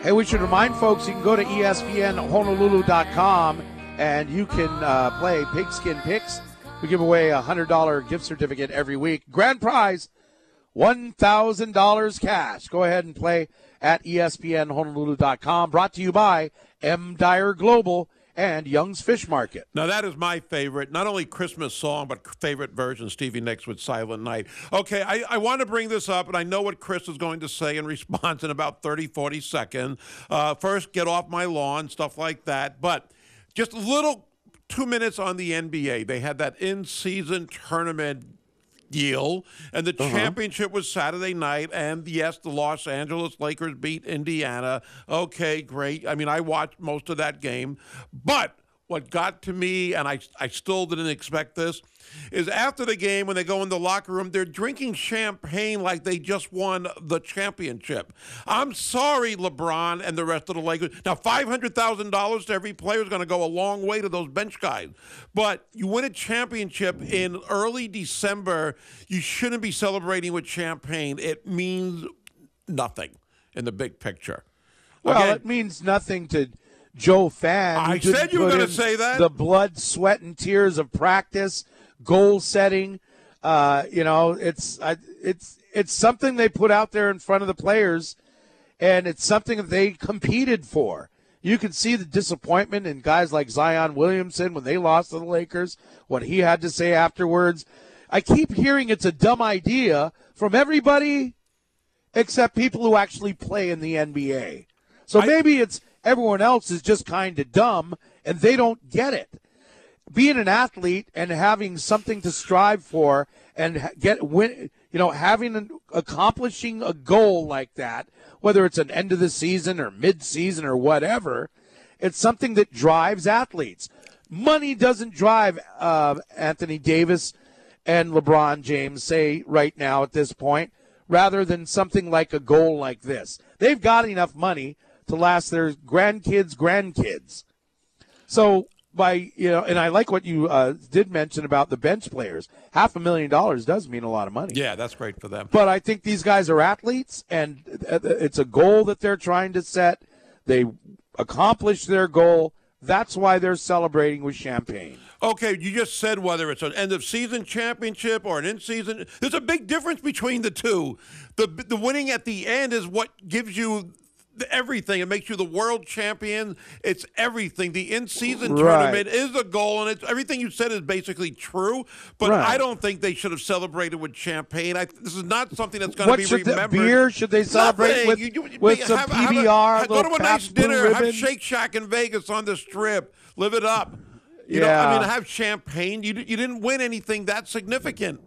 Hey, we should remind folks you can go to ESPNHonolulu.com and you can uh, play Pigskin Picks. We give away a $100 gift certificate every week. Grand prize $1,000 cash. Go ahead and play at ESPNHonolulu.com. Brought to you by M. Dyer Global and Young's Fish Market. Now that is my favorite, not only Christmas song, but favorite version, Stevie Nicks with Silent Night. Okay, I, I want to bring this up, and I know what Chris is going to say in *laughs* response in about 30, 40 seconds. Uh, first, get off my lawn, stuff like that. But just a little two minutes on the NBA. They had that in-season tournament deal, and the uh-huh. championship was Saturday night. And yes, the Los Angeles Lakers beat Indiana. Okay, great. I mean, I watched most of that game, but what got to me, and I, I still didn't expect this, is after the game when they go in the locker room, they're drinking champagne like they just won the championship. I'm sorry, LeBron and the rest of the Lakers. Now, $500,000 to every player is going to go a long way to those bench guys. But you win a championship in early December, you shouldn't be celebrating with champagne. It means nothing in the big picture. Well, Again, it means nothing to Joe Fan. I said you were gonna say that. The blood, sweat, and tears of practice, goal setting. Uh, you know, it's I, it's it's something they put out there in front of the players, and it's something that they competed for. You can see the disappointment in guys like Zion Williamson when they lost to the Lakers, what he had to say afterwards. I keep hearing it's a dumb idea from everybody except people who actually play in the NBA. So I- maybe it's everyone else is just kind of dumb and they don't get it. Being an athlete and having something to strive for and get win, you know, having an, accomplishing a goal like that, whether it's an end of the season or mid-season or whatever, it's something that drives athletes. Money doesn't drive uh, Anthony Davis and LeBron James, say right now at this point, rather than something like a goal like this. They've got enough money to last their grandkids' grandkids. So by you know, and I like what you uh, did mention about the bench players. Half a million dollars does mean a lot of money. yeah, that's great for them. But I think these guys are athletes, and uh, it's a goal that they're trying to set. They accomplish their goal. That's why they're celebrating with champagne. Okay, you just said whether it's an end of season championship or an in season. There's a big difference between the two. The the winning at the end is what gives you everything. It makes you the world champion. It's everything. The in season Right. tournament is a goal, and it's everything you said is basically true. But Right. I don't think they should have celebrated with champagne. I, this is not something that's going to be should the remembered. beer? Should they celebrate Nothing. with, You- you- with have- some have a- PBR? have- go to a nice dinner. Have Shake Shack in Vegas on the Strip. Live it up. You know, Yeah. I mean, have champagne. You you didn't win anything that significant.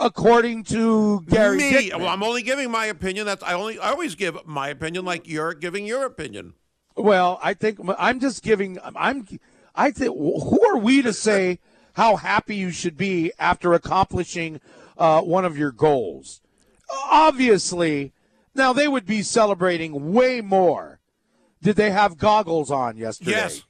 According to Gary Me, Dickman. well, I'm only giving my opinion. That's I only I always give my opinion, like you're giving your opinion. Well, I think I'm just giving. I'm. I think. Who are we to say how happy you should be after accomplishing uh, one of your goals? Obviously, now they would be celebrating way more. Did they have goggles on yesterday? Yes,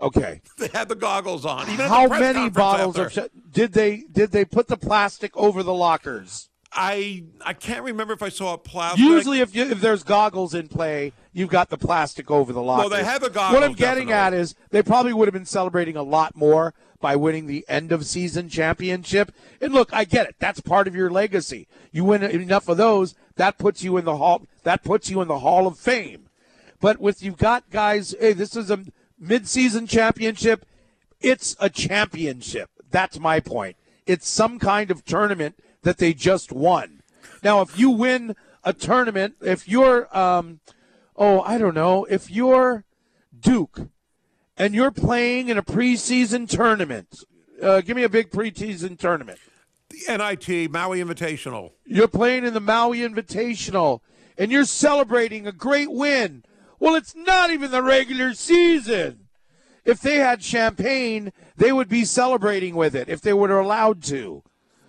Okay. *laughs* they had the goggles on. Even How many bottles after. of sh- did they did they put the plastic over the lockers? I I can't remember if I saw a plastic. Usually, if you, if there's goggles in play, you've got the plastic over the lockers. Well, they had the What I'm getting definitely. at is they probably would have been celebrating a lot more by winning the end of season championship. And look, I get it. That's part of your legacy. You win enough of those, that puts you in the hall. That puts you in the Hall of Fame. But with you've got guys, hey, this is a mid-season championship. It's a championship. That's my point. It's some kind of tournament that they just won. Now, if you win a tournament, if you're, um, oh, I don't know, if you're Duke and you're playing in a preseason tournament, uh, give me a big preseason tournament. the NIT Maui Invitational. You're playing in the Maui Invitational and you're celebrating a great win. Well, it's not even the regular season. If they had champagne, they would be celebrating with it if they were allowed to.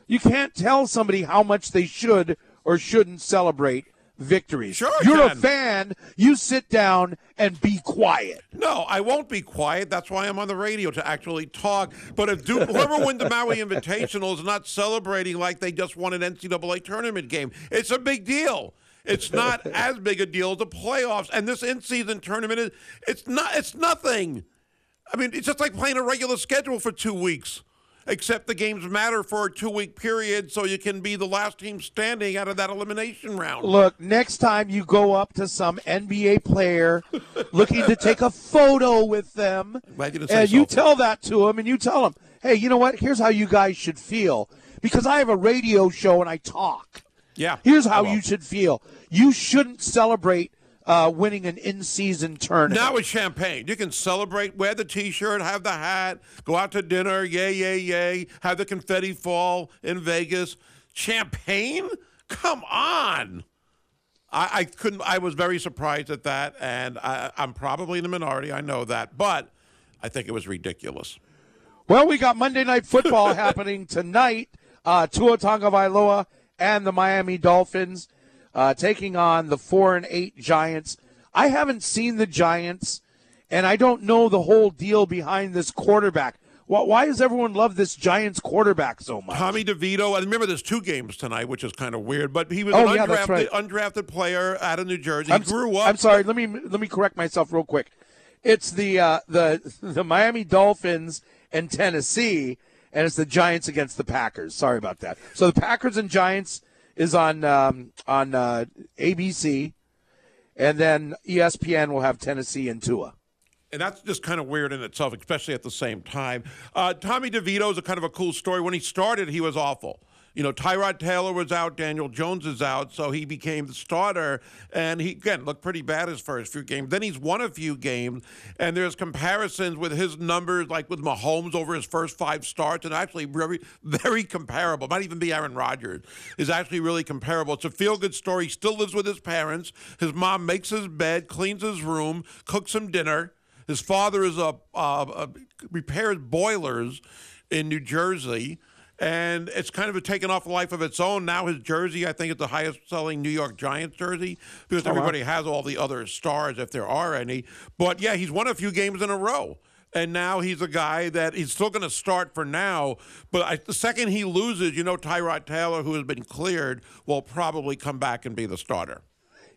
You can't tell somebody how much they should or shouldn't celebrate victories. Sure You're a fan, you sit down and be quiet. No, I won't be quiet. That's why I'm on the radio to actually talk. But if Duke, whoever wins the Maui Invitational is not celebrating like they just won an NCAA tournament game, it's a big deal. It's not as big a deal as the playoffs. And this in-season tournament is it's not it's nothing. I mean, it's just like playing a regular schedule for two weeks. Except the games matter for a two-week period, so you can be the last team standing out of that elimination round. Look, next time you go up to some NBA player looking to take a photo with them, and you tell that to them, and you tell them, hey, you know what? Here's how you guys should feel. Because I have a radio show and I talk. Yeah. Here's how you should feel. You shouldn't celebrate uh, winning an in-season tournament. Not with champagne. You can celebrate, wear the T-shirt, have the hat, go out to dinner, yay, yay, yay, have the confetti fall in Vegas. Champagne? Come on! I, I couldn't. I was very surprised at that, and I, I'm probably in the minority. I know that, but I think it was ridiculous. Well, we got Monday Night Football *laughs* happening tonight. Uh, Tua Tagovailoa and the Miami Dolphins uh, taking on the four and eight Giants. I haven't seen the Giants, and I don't know the whole deal behind this quarterback. Why, why does everyone love this Giants quarterback so much? Tommy DeVito. I remember there's two games tonight, which is kind of weird, but he was Oh, an yeah, undrafted, right. undrafted player out of New Jersey. I'm, he grew up. I'm sorry. Let me let me correct myself real quick. It's the uh, the *laughs* the Miami Dolphins and Tennessee, and it's the Giants against the Packers. Sorry about that. So the Packers and Giants is on um, on uh, ABC, and then ESPN will have Tennessee and Tua. And that's just kind of weird in itself, especially at the same time. Uh, Tommy DeVito is a kind of a cool story. When he started, he was awful. You know, Tyrod Taylor was out, Daniel Jones is out, so he became the starter. And he, again, looked pretty bad his first few games. Then he's won a few games, and there's comparisons with his numbers, like with Mahomes over his first five starts, and actually very, very comparable. Might even be Aaron Rodgers, is actually really comparable. It's a feel good story. He still lives with his parents. His mom makes his bed, cleans his room, cooks him dinner. His father is a, uh, a repairs boilers in New Jersey, and it's kind of taken off a life of its own. Now his jersey, I think, is the highest-selling New York Giants jersey because oh, everybody has all the other stars, if there are any. But yeah, he's won a few games in a row. And now he's a guy that he's still going to start for now. But I, the second he loses, you know, Tyrod Taylor, who has been cleared, will probably come back and be the starter.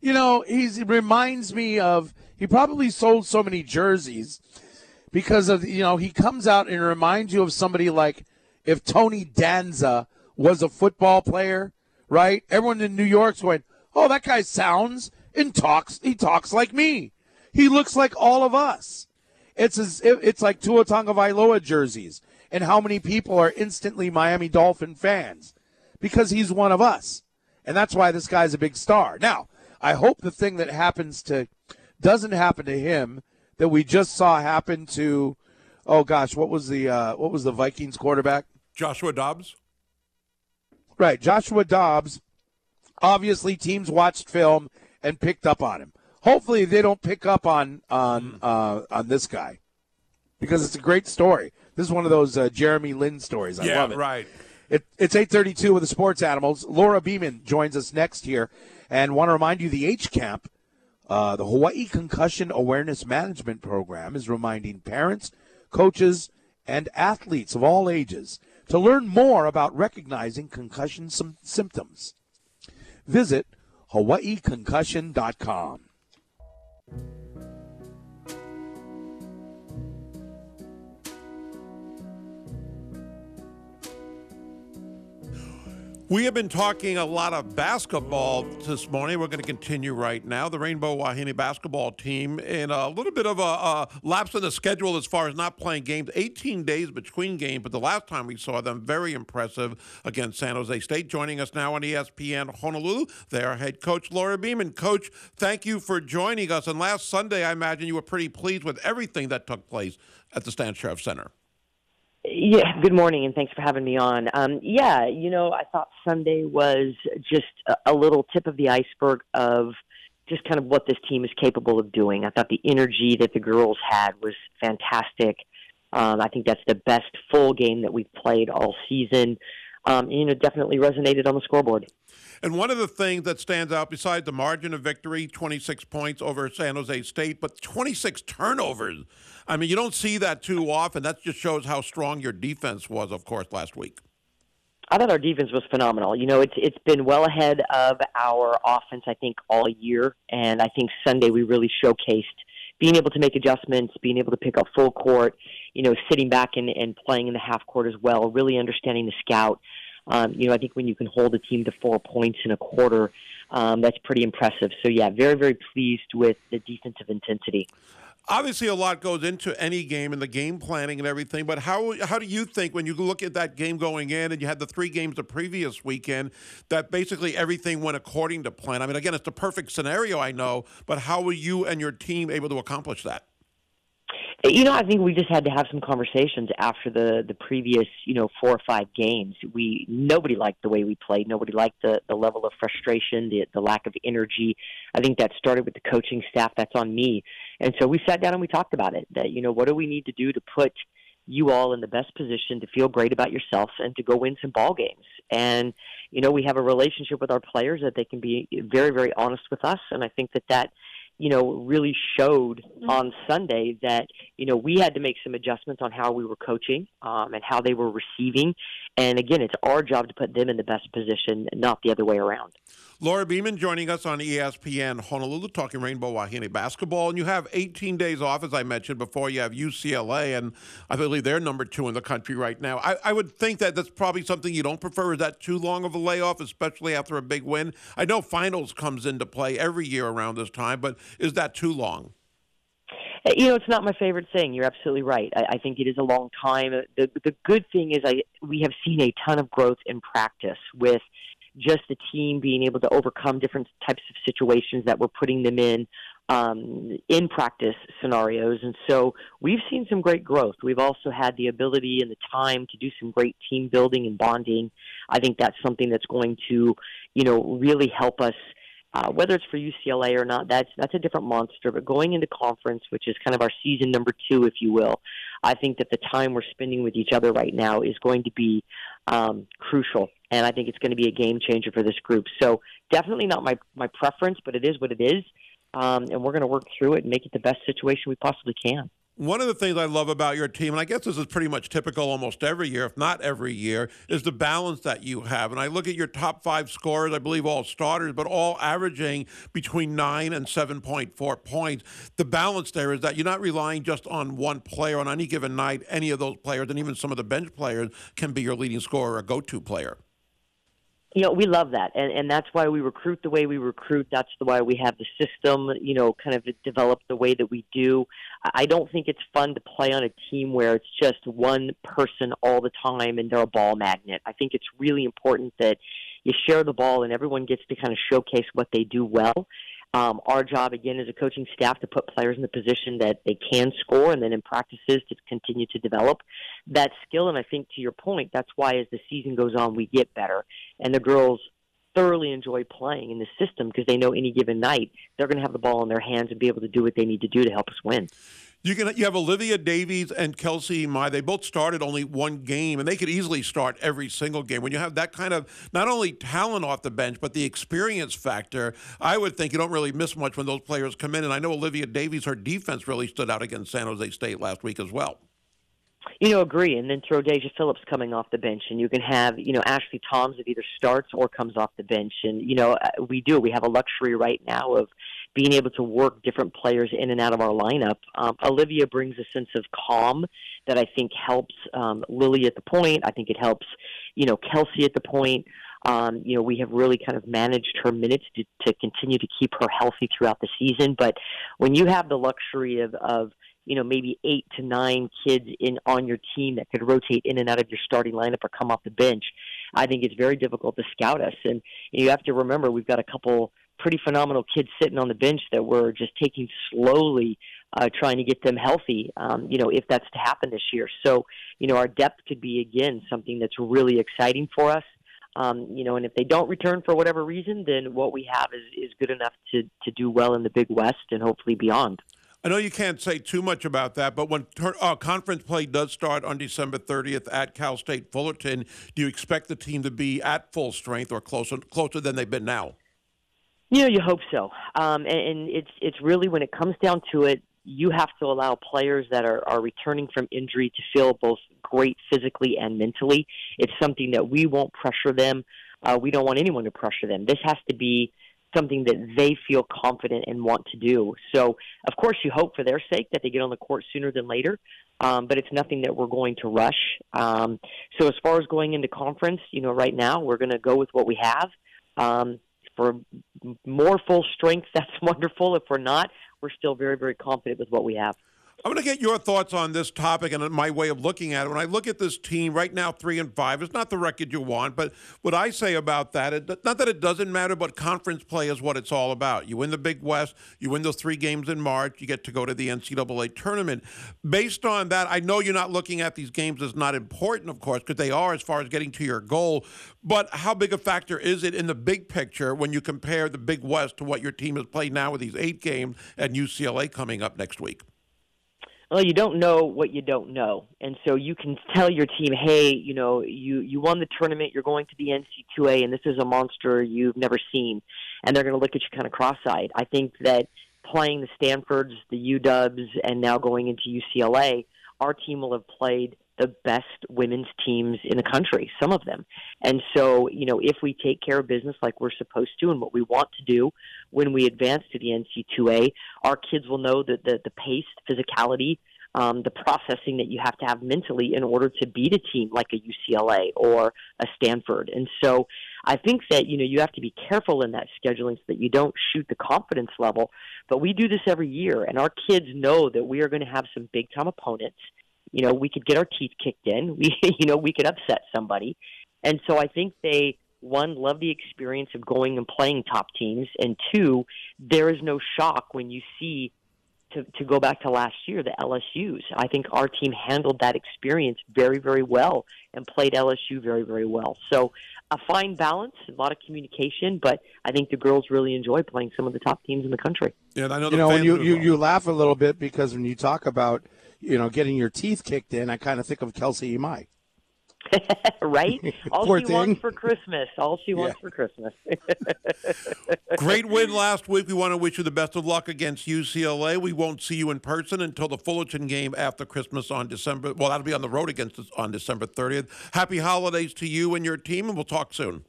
You know, he's, he reminds me of he probably sold so many jerseys because of you know he comes out and reminds you of somebody like if Tony Danza was a football player, right? Everyone in New York's going, "Oh, that guy sounds and talks. He talks like me. He looks like all of us." It's as it's like Tua Tagovailoa jerseys, and how many people are instantly Miami Dolphin fans because he's one of us, and that's why this guy's a big star. Now, I hope the thing that happens to doesn't happen to him that we just saw happen to. Oh gosh, what was the uh, what was the Vikings quarterback? Joshua Dobbs. Right, Joshua Dobbs. Obviously, teams watched film and picked up on him. Hopefully, they don't pick up on on uh, on this guy because it's a great story. This is one of those uh, Jeremy Lin stories. I yeah, love it. right. It, it's 832 with the Sports Animals. Laura Beeman joins us next here. And want to remind you the H Camp, uh, the Hawaii Concussion Awareness Management Program, is reminding parents, coaches, and athletes of all ages to learn more about recognizing concussion sym- symptoms. Visit hawaiiconcussion.com. We have been talking a lot of basketball this morning. We're going to continue right now. The Rainbow Wahine basketball team in a little bit of a, a lapse in the schedule as far as not playing games. 18 days between games, but the last time we saw them, very impressive against San Jose State. Joining us now on ESPN Honolulu, their head coach Laura Beeman. Coach, thank you for joining us. And last Sunday, I imagine you were pretty pleased with everything that took place at the Stan Sheriff Center. Yeah, good morning, and thanks for having me on. Um, yeah, you know, I thought Sunday was just a, little tip of the iceberg of just kind of what this team is capable of doing. I thought the energy that the girls had was fantastic. Um, I think that's the best full game that we've played all season. Um, you know, definitely resonated on the scoreboard. And one of the things that stands out, besides the margin of victory, 26 points over San Jose State, but 26 turnovers. I mean, you don't see that too often. That just shows how strong your defense was, of course, last week. I thought our defense was phenomenal. You know, it's it's been well ahead of our offense, I think, all year, and I think Sunday we really showcased being able to make adjustments, being able to pick up full court, you know, sitting back and, and playing in the half court as well, really understanding the scout. Um, you know, I think when you can hold a team to four points in a quarter, um, that's pretty impressive. So yeah, very very pleased with the defensive intensity. Obviously, a lot goes into any game and the game planning and everything. But how how do you think when you look at that game going in and you had the three games the previous weekend that basically everything went according to plan? I mean, again, it's the perfect scenario, I know, but how were you and your team able to accomplish that? You know, I think we just had to have some conversations after the the previous, you know, four or five games. We nobody liked the way we played. Nobody liked the the level of frustration, the the lack of energy. I think that started with the coaching staff. That's on me. And so we sat down and we talked about it. That you know, what do we need to do to put you all in the best position to feel great about yourself and to go win some ball games. And you know, we have a relationship with our players that they can be very very honest with us. And I think that that you know, really showed on Sunday that, you know, we had to make some adjustments on how we were coaching um, and how they were receiving. And again, it's our job to put them in the best position, not the other way around. Laura Beeman joining us on ESPN Honolulu, talking Rainbow Wahine basketball. And you have 18 days off, as I mentioned before. You have UCLA, and I believe they're number two in the country right now. I, I would think that that's probably something you don't prefer. Is that too long of a layoff, especially after a big win? I know finals comes into play every year around this time, but is that too long? Uh, You know, it's not my favorite thing. You're absolutely right. I, I think it is a long time. The the good thing is, I we have seen a ton of growth in practice with just the team being able to overcome different types of situations that we're putting them in um, in practice scenarios. And so we've seen some great growth. We've also had the ability and the time to do some great team building and bonding. I think that's something that's going to, you know, really help us uh, whether it's for UCLA or not, that's that's a different monster. But going into conference, which is kind of our season number two, if you will, I think that the time we're spending with each other right now is going to be um, crucial, and I think it's going to be a game changer for this group. So definitely not my my preference, but it is what it is, um, and we're going to work through it and make it the best situation we possibly can. One of the things I love about your team, and I guess this is pretty much typical almost every year, if not every year, is the balance that you have. And I look at your top five scorers, I believe all starters, but all averaging between nine and 7.4 points. The balance there is that you're not relying just on one player on any given night. Any of those players, and even some of the bench players, can be your leading scorer or go to player. You know, we love that, and and that's why we recruit the way we recruit. That's the why we have the system, you know, kind of developed the way that we do. I I don't think it's fun to play on a team where it's just one person all the time and they're a ball magnet. I think it's really important that you share the ball and everyone gets to kind of showcase what they do well. Um, our job again as a coaching staff to put players in the position that they can score, and then in practices to continue to develop that skill. And I think to your point, that's why as the season goes on, we get better, and the girls thoroughly enjoy playing in the system because they know any given night they're going to have the ball in their hands and be able to do what they need to do to help us win. You can you have Olivia Davies and Kelsey Imai. They both started only one game, and they could easily start every single game. When you have that kind of not only talent off the bench, but the experience factor, I would think you don't really miss much when those players come in. And I know Olivia Davies, her defense really stood out against San Jose State last week as well. You know, agree. And then throw Deja Phillips coming off the bench, and you can have you know Ashley Toms that either starts or comes off the bench. And you know, uh, we do. We have a luxury right now of being able to work different players in and out of our lineup. Um, Olivia brings a sense of calm that I think helps um, Lily at the point. I think it helps, you know, Kelsey at the point. Um, you know, we have really kind of managed her minutes to, to continue to keep her healthy throughout the season. But when you have the luxury of, of you know maybe eight to nine kids in on your team that could rotate in and out of your starting lineup or come off the bench, I think it's very difficult to scout us. And you have to remember we've got a couple pretty phenomenal kids sitting on the bench that we're just taking slowly, uh, trying to get them healthy. Um, you know if that's to happen this year. So you know our depth could be again something that's really exciting for us. Um, you know, and if they don't return for whatever reason, then what we have is, is good enough to, to do well in the Big West and hopefully beyond. I know you can't say too much about that, but when tur- uh, conference play does start on December 30th at Cal State Fullerton, do you expect the team to be at full strength or closer closer than they've been now? You know, you hope so. Um, and, and it's it's really when it comes down to it, you have to allow players that are, are returning from injury to feel both great physically and mentally. It's something that we won't pressure them. Uh, we don't want anyone to pressure them. This has to be something that they feel confident and want to do. So, of course, you hope for their sake that they get on the court sooner than later, um, but it's nothing that we're going to rush. Um, so, as far as going into conference, you know, right now we're going to go with what we have. Um, for more full strength, *laughs* that's wonderful. If we're not, we're still very, very confident with what we have. I'm going to get your thoughts on this topic and my way of looking at it. When I look at this team right now, three and five, it's not the record you want, but what I say about that, it, not that it doesn't matter, but conference play is what it's all about. You win the Big West, you win those three games in March, you get to go to the NCAA tournament. Based on that, I know you're not looking at these games as not important, of course, because they are as far as getting to your goal. But how big a factor is it in the big picture when you compare the Big West to what your team has played now with these eight games and UCLA coming up next week? Well, you don't know what you don't know, and so you can tell your team, "Hey, you know, you you won the tournament. You're going to the NC2A, and this is a monster you've never seen." And they're going to look at you kind of cross-eyed. I think that playing the Stanfords, the UWs, and now going into UCLA, our team will have played the best women's teams in the country, some of them. And so, you know, if we take care of business like we're supposed to and what we want to do when we advance to the NC2A, our kids will know that the, the pace, physicality, um, the processing that you have to have mentally in order to beat a team like a UCLA or a Stanford. And so I think that, you know, you have to be careful in that scheduling so that you don't shoot the confidence level. But we do this every year, and our kids know that we are going to have some big time opponents you know, we could get our teeth kicked in. *laughs* We, you know, we could upset somebody. And so I think they, one, love the experience of going and playing top teams. And two, there is no shock when you see, to, to go back to last year, the LSUs. I think our team handled that experience very, very well and played LSU very, very well. So a fine balance, a lot of communication, but I think the girls really enjoy playing some of the top teams in the country. Yeah, and I know You know, fans and you, you, you laugh a little bit because when you talk about, you know, getting your teeth kicked in, I kind of think of Kelsey Imai. *laughs* right? *laughs* All Poor she thing. wants for Christmas. All she wants Yeah. for Christmas. *laughs* Great win last week. We want to wish you the best of luck against UCLA. We won't see you in person until the Fullerton game after Christmas on December. Well, that'll be on the road against us on December 30th. Happy holidays to you and your team, and we'll talk soon.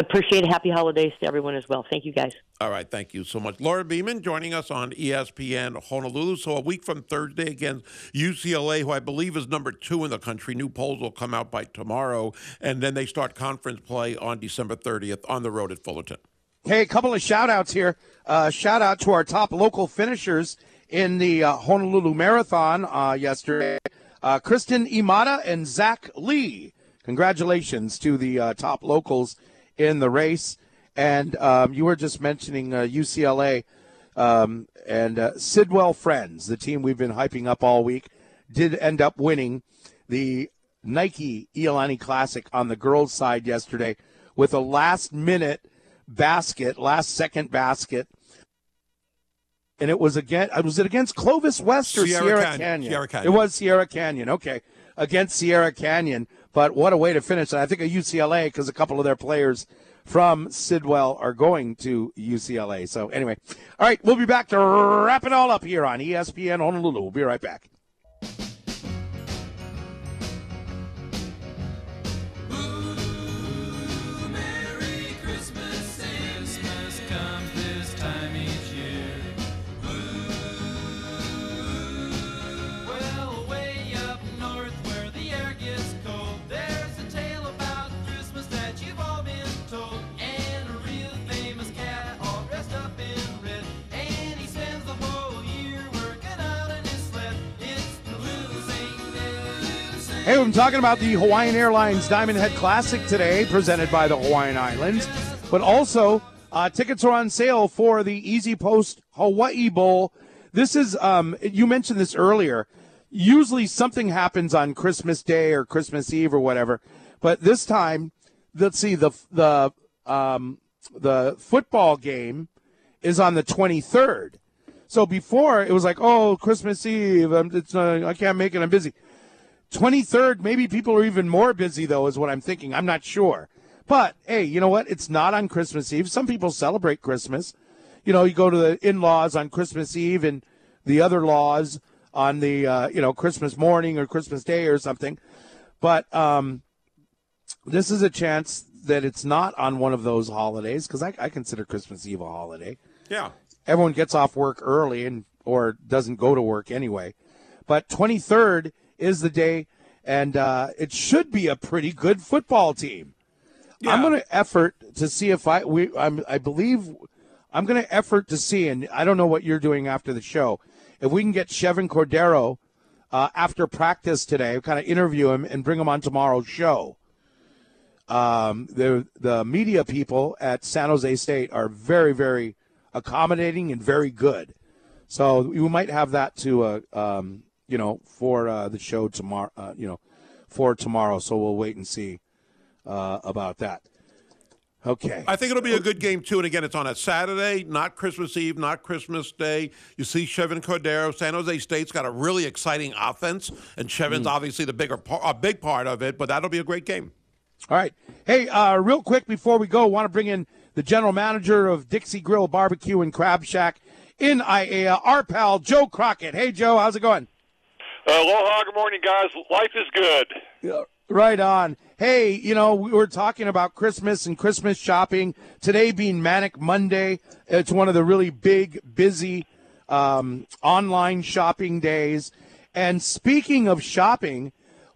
Appreciate it. Happy holidays to everyone as well. Thank you, guys. All right, thank you so much. Laura Beeman joining us on ESPN Honolulu. So a week from Thursday against UCLA, who I believe is number two in the country. New polls will come out by tomorrow, and then they start conference play on December 30th on the road at Fullerton. Hey, a couple of shout outs here. Uh, shout out to our top local finishers in the uh, Honolulu Marathon uh, yesterday uh, Kristen Imada and Zach Lee. Congratulations to the uh, top locals in the race. And um, you were just mentioning uh, UCLA um, and uh, Sidwell Friends, the team we've been hyping up all week, did end up winning the Nike Iolani Classic on the girls' side yesterday with a last minute basket, last second basket. And it was again was it against Clovis West or Sierra Sierra, Canyon. Canyon? Sierra Canyon. It was Sierra Canyon. Okay. Against Sierra Canyon. But what a way to finish. And I think of UCLA because a couple of their players from Sidwell are going to UCLA. So anyway, all right, we'll be back to wrap it all up here on ESPN Honolulu. We'll be right back. Hey, I'm talking about the Hawaiian Airlines Diamond Head Classic today, presented by the Hawaiian Islands. But also, uh, tickets are on sale for the Easy Post Hawaii Bowl. This is, um, you mentioned this earlier. Usually something happens on Christmas Day or Christmas Eve or whatever. But this time, let's see, the, the, um, the football game is on the 23rd. So before it was like, oh, Christmas Eve, I'm, it's, uh, I can't make it, I'm busy. 23rd, maybe people are even more busy, though, is what I'm thinking. I'm not sure. But hey, you know what? It's not on Christmas Eve. Some people celebrate Christmas. You know, you go to the in laws on Christmas Eve and the other laws on the, uh, you know, Christmas morning or Christmas Day or something. But um, this is a chance that it's not on one of those holidays because I, I consider Christmas Eve a holiday Yeah. everyone gets off work early and or doesn't go to work anyway. But 23rd is the day, and uh, it should be a pretty good football team. I'm going to effort to see if I we I'm, I believe I'm going to effort to see, and I don't know what you're doing after the show. If we can get Chevan Cordeiro uh, after practice today, kind of interview him and bring him on tomorrow's show. Um, the the media people at San Jose State are very very accommodating and very good. So we might have that to uh, um, you know for uh, the show tomorrow. Uh, you know for tomorrow. So we'll wait and see uh, about that. Okay. I think it'll be a good game too. And again, it's on a Saturday, not Christmas Eve, not Christmas Day. You see Chevan Cordeiro. San Jose State's got a really exciting offense, and Chevan's obviously the bigger, par- a big part of it. But that'll be a great game. All right. Hey, uh, real quick before we go, want to bring in the general manager of Dixie Grill Barbecue and Crab Shack in Aiea, our pal Joe Crockett. Hey, Joe, how's it going? Aloha, good morning, guys. Life is good. Yeah, Right on. Hey, you know, we were talking about Christmas and Christmas shopping. Today being Manic Monday, it's one of the really big, busy um, online shopping days. And speaking of shopping,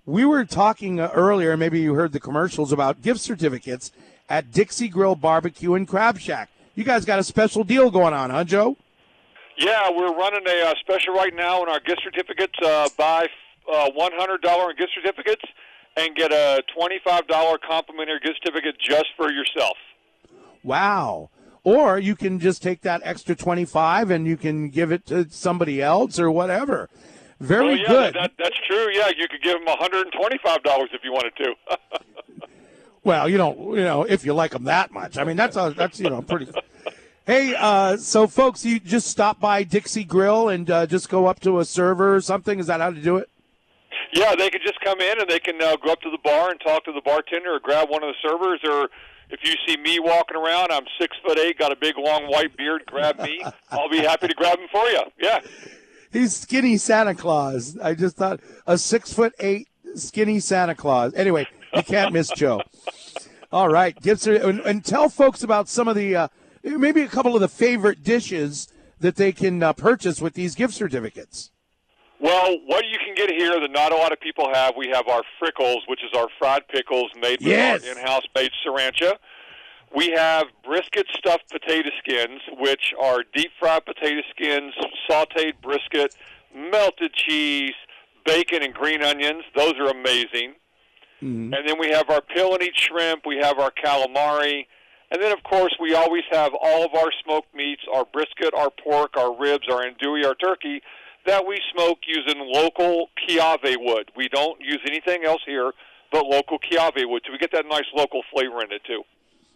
we were talking uh, earlier, maybe you heard the commercials about gift certificates at Dixie Grill Barbecue and Crab Shack. You guys got a special deal going on, huh, Joe? Yeah, we're running a uh, special right now on our gift certificates. Uh, buy uh, $100 in gift certificates and get a $25 complimentary gift certificate just for yourself. Wow. Or you can just take that extra 25 and you can give it to somebody else or whatever. Very oh, yeah, good. That, that's true. Yeah, you could give them $125 if you wanted to. *laughs* Well, you don't, you know, if you like them that much. I mean, that's a, that's you know pretty. Hey, uh, so folks, you just stop by Dixie Grill and uh, just go up to a server or something. Is that how to do it? Yeah, they can just come in and they can uh, go up to the bar and talk to the bartender or grab one of the servers. Or if you see me walking around, I'm six foot eight, got a big long white beard. Grab me. *laughs* I'll be happy to grab them for you. Yeah. He's skinny Santa Claus. I just thought a six foot eight skinny Santa Claus. Anyway, you can't miss Joe. *laughs* All right, Gibson, and, and tell folks about some of the uh, maybe a couple of the favorite dishes that they can uh, purchase with these gift certificates. Well, what you can get here that not a lot of people have, we have our frickles, which is our fried pickles made with Yes. our in-house made sriracha. We have brisket stuffed potato skins, which are deep fried potato skins, sautéed brisket, melted cheese, bacon, and green onions. Those are amazing. And then we have our pill and eat shrimp. We have our calamari. And then, of course, we always have all of our smoked meats, our brisket, our pork, our ribs, our andouille, our turkey, that we smoke using local Kiawe wood. We don't use anything else here but local Kiawe wood. So we get that nice local flavor in it, too.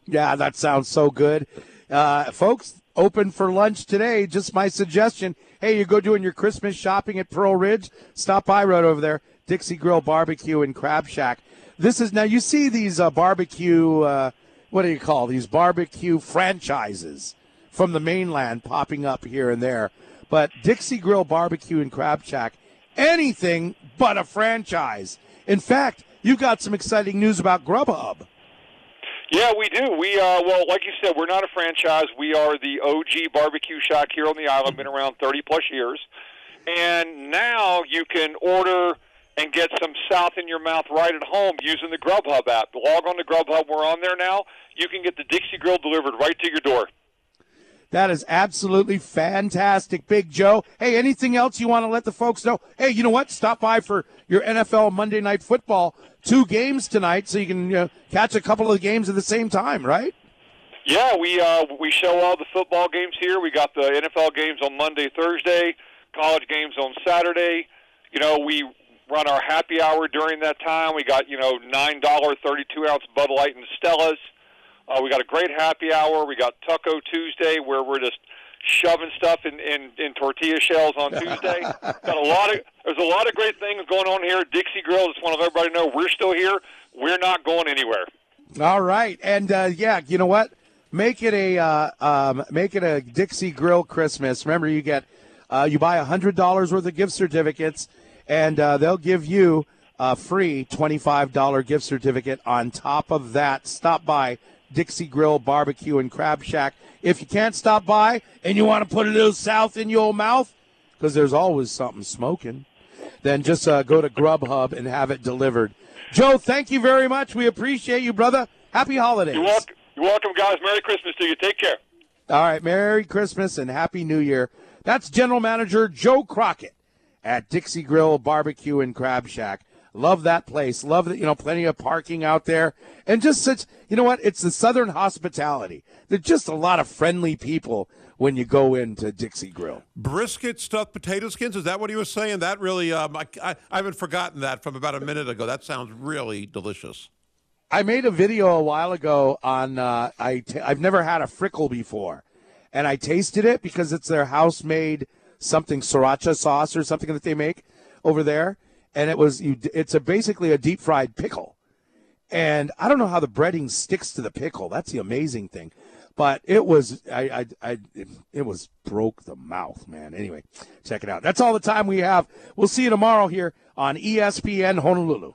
Yeah, that sounds so good. Uh, folks, open for lunch today. Just my suggestion. Hey, you go doing your Christmas shopping at Pearl Ridge, stop by right over there. Dixie Grill Barbecue and Crab Shack. This is now you see these uh, barbecue. Uh, what do you call these barbecue franchises from the mainland popping up here and there? But Dixie Grill Barbecue and Crab Shack, anything but a franchise. In fact, you got some exciting news about Grubhub. Yeah, we do. We uh, well, like you said, we're not a franchise. We are the OG barbecue shack here on the island. Been around thirty plus years, and now you can order and get some South in your mouth right at home using the Grubhub app. Log on to Grubhub. We're on there now. You can get the Dixie Grill delivered right to your door. That is absolutely fantastic, Big Joe. Hey, anything else you want to let the folks know? Hey, you know what? Stop by for your NFL Monday Night Football. Two games tonight, so you can uh, catch a couple of games at the same time, right? Yeah, we uh, we show all the football games here. We got the NFL games on Monday, Thursday, college games on Saturday. You know, we run our happy hour during that time. We got you know nine dollar thirty two ounce Bud Light and Stellas. Uh, we got a great happy hour. We got Taco Tuesday where we're just shoving stuff in, in, in tortilla shells on Tuesday. *laughs* got a lot of there's a lot of great things going on here. Dixie Grill. Just want to let everybody know we're still here. We're not going anywhere. All right, and uh, yeah, you know what? Make it a uh, um, make it a Dixie Grill Christmas. Remember, you get uh, you buy hundred dollars worth of gift certificates, and uh, they'll give you a free twenty five dollar gift certificate on top of that. Stop by Dixie Grill Barbecue and Crab Shack. If you can't stop by and you want to put a little south in your mouth, because there's always something smoking, then just uh, go to Grubhub and have it delivered. Joe, thank you very much. We appreciate you, brother. Happy holidays. You're welcome, you're welcome, guys. Merry Christmas to you. Take care. All right, Merry Christmas and Happy New Year. That's General Manager Joe Crockett at Dixie Grill Barbecue and Crab Shack. Love that place. Love that, you know, plenty of parking out there. And just such, you know what? It's the Southern hospitality. There's just a lot of friendly people when you go into Dixie Grill. Brisket stuffed potato skins. Is that what he was saying? That really, um, I, I, I haven't forgotten that from about a minute ago. That sounds really delicious. I made a video a while ago on uh, I t- I've never had a frickle before, and I tasted it because it's their house made something sriracha sauce or something that they make over there, and it was you. It's a basically a deep fried pickle, and I don't know how the breading sticks to the pickle. That's the amazing thing, but it was I I, I it was broke the mouth, man. Anyway, check it out. That's all the time we have. We'll see you tomorrow here on ESPN Honolulu.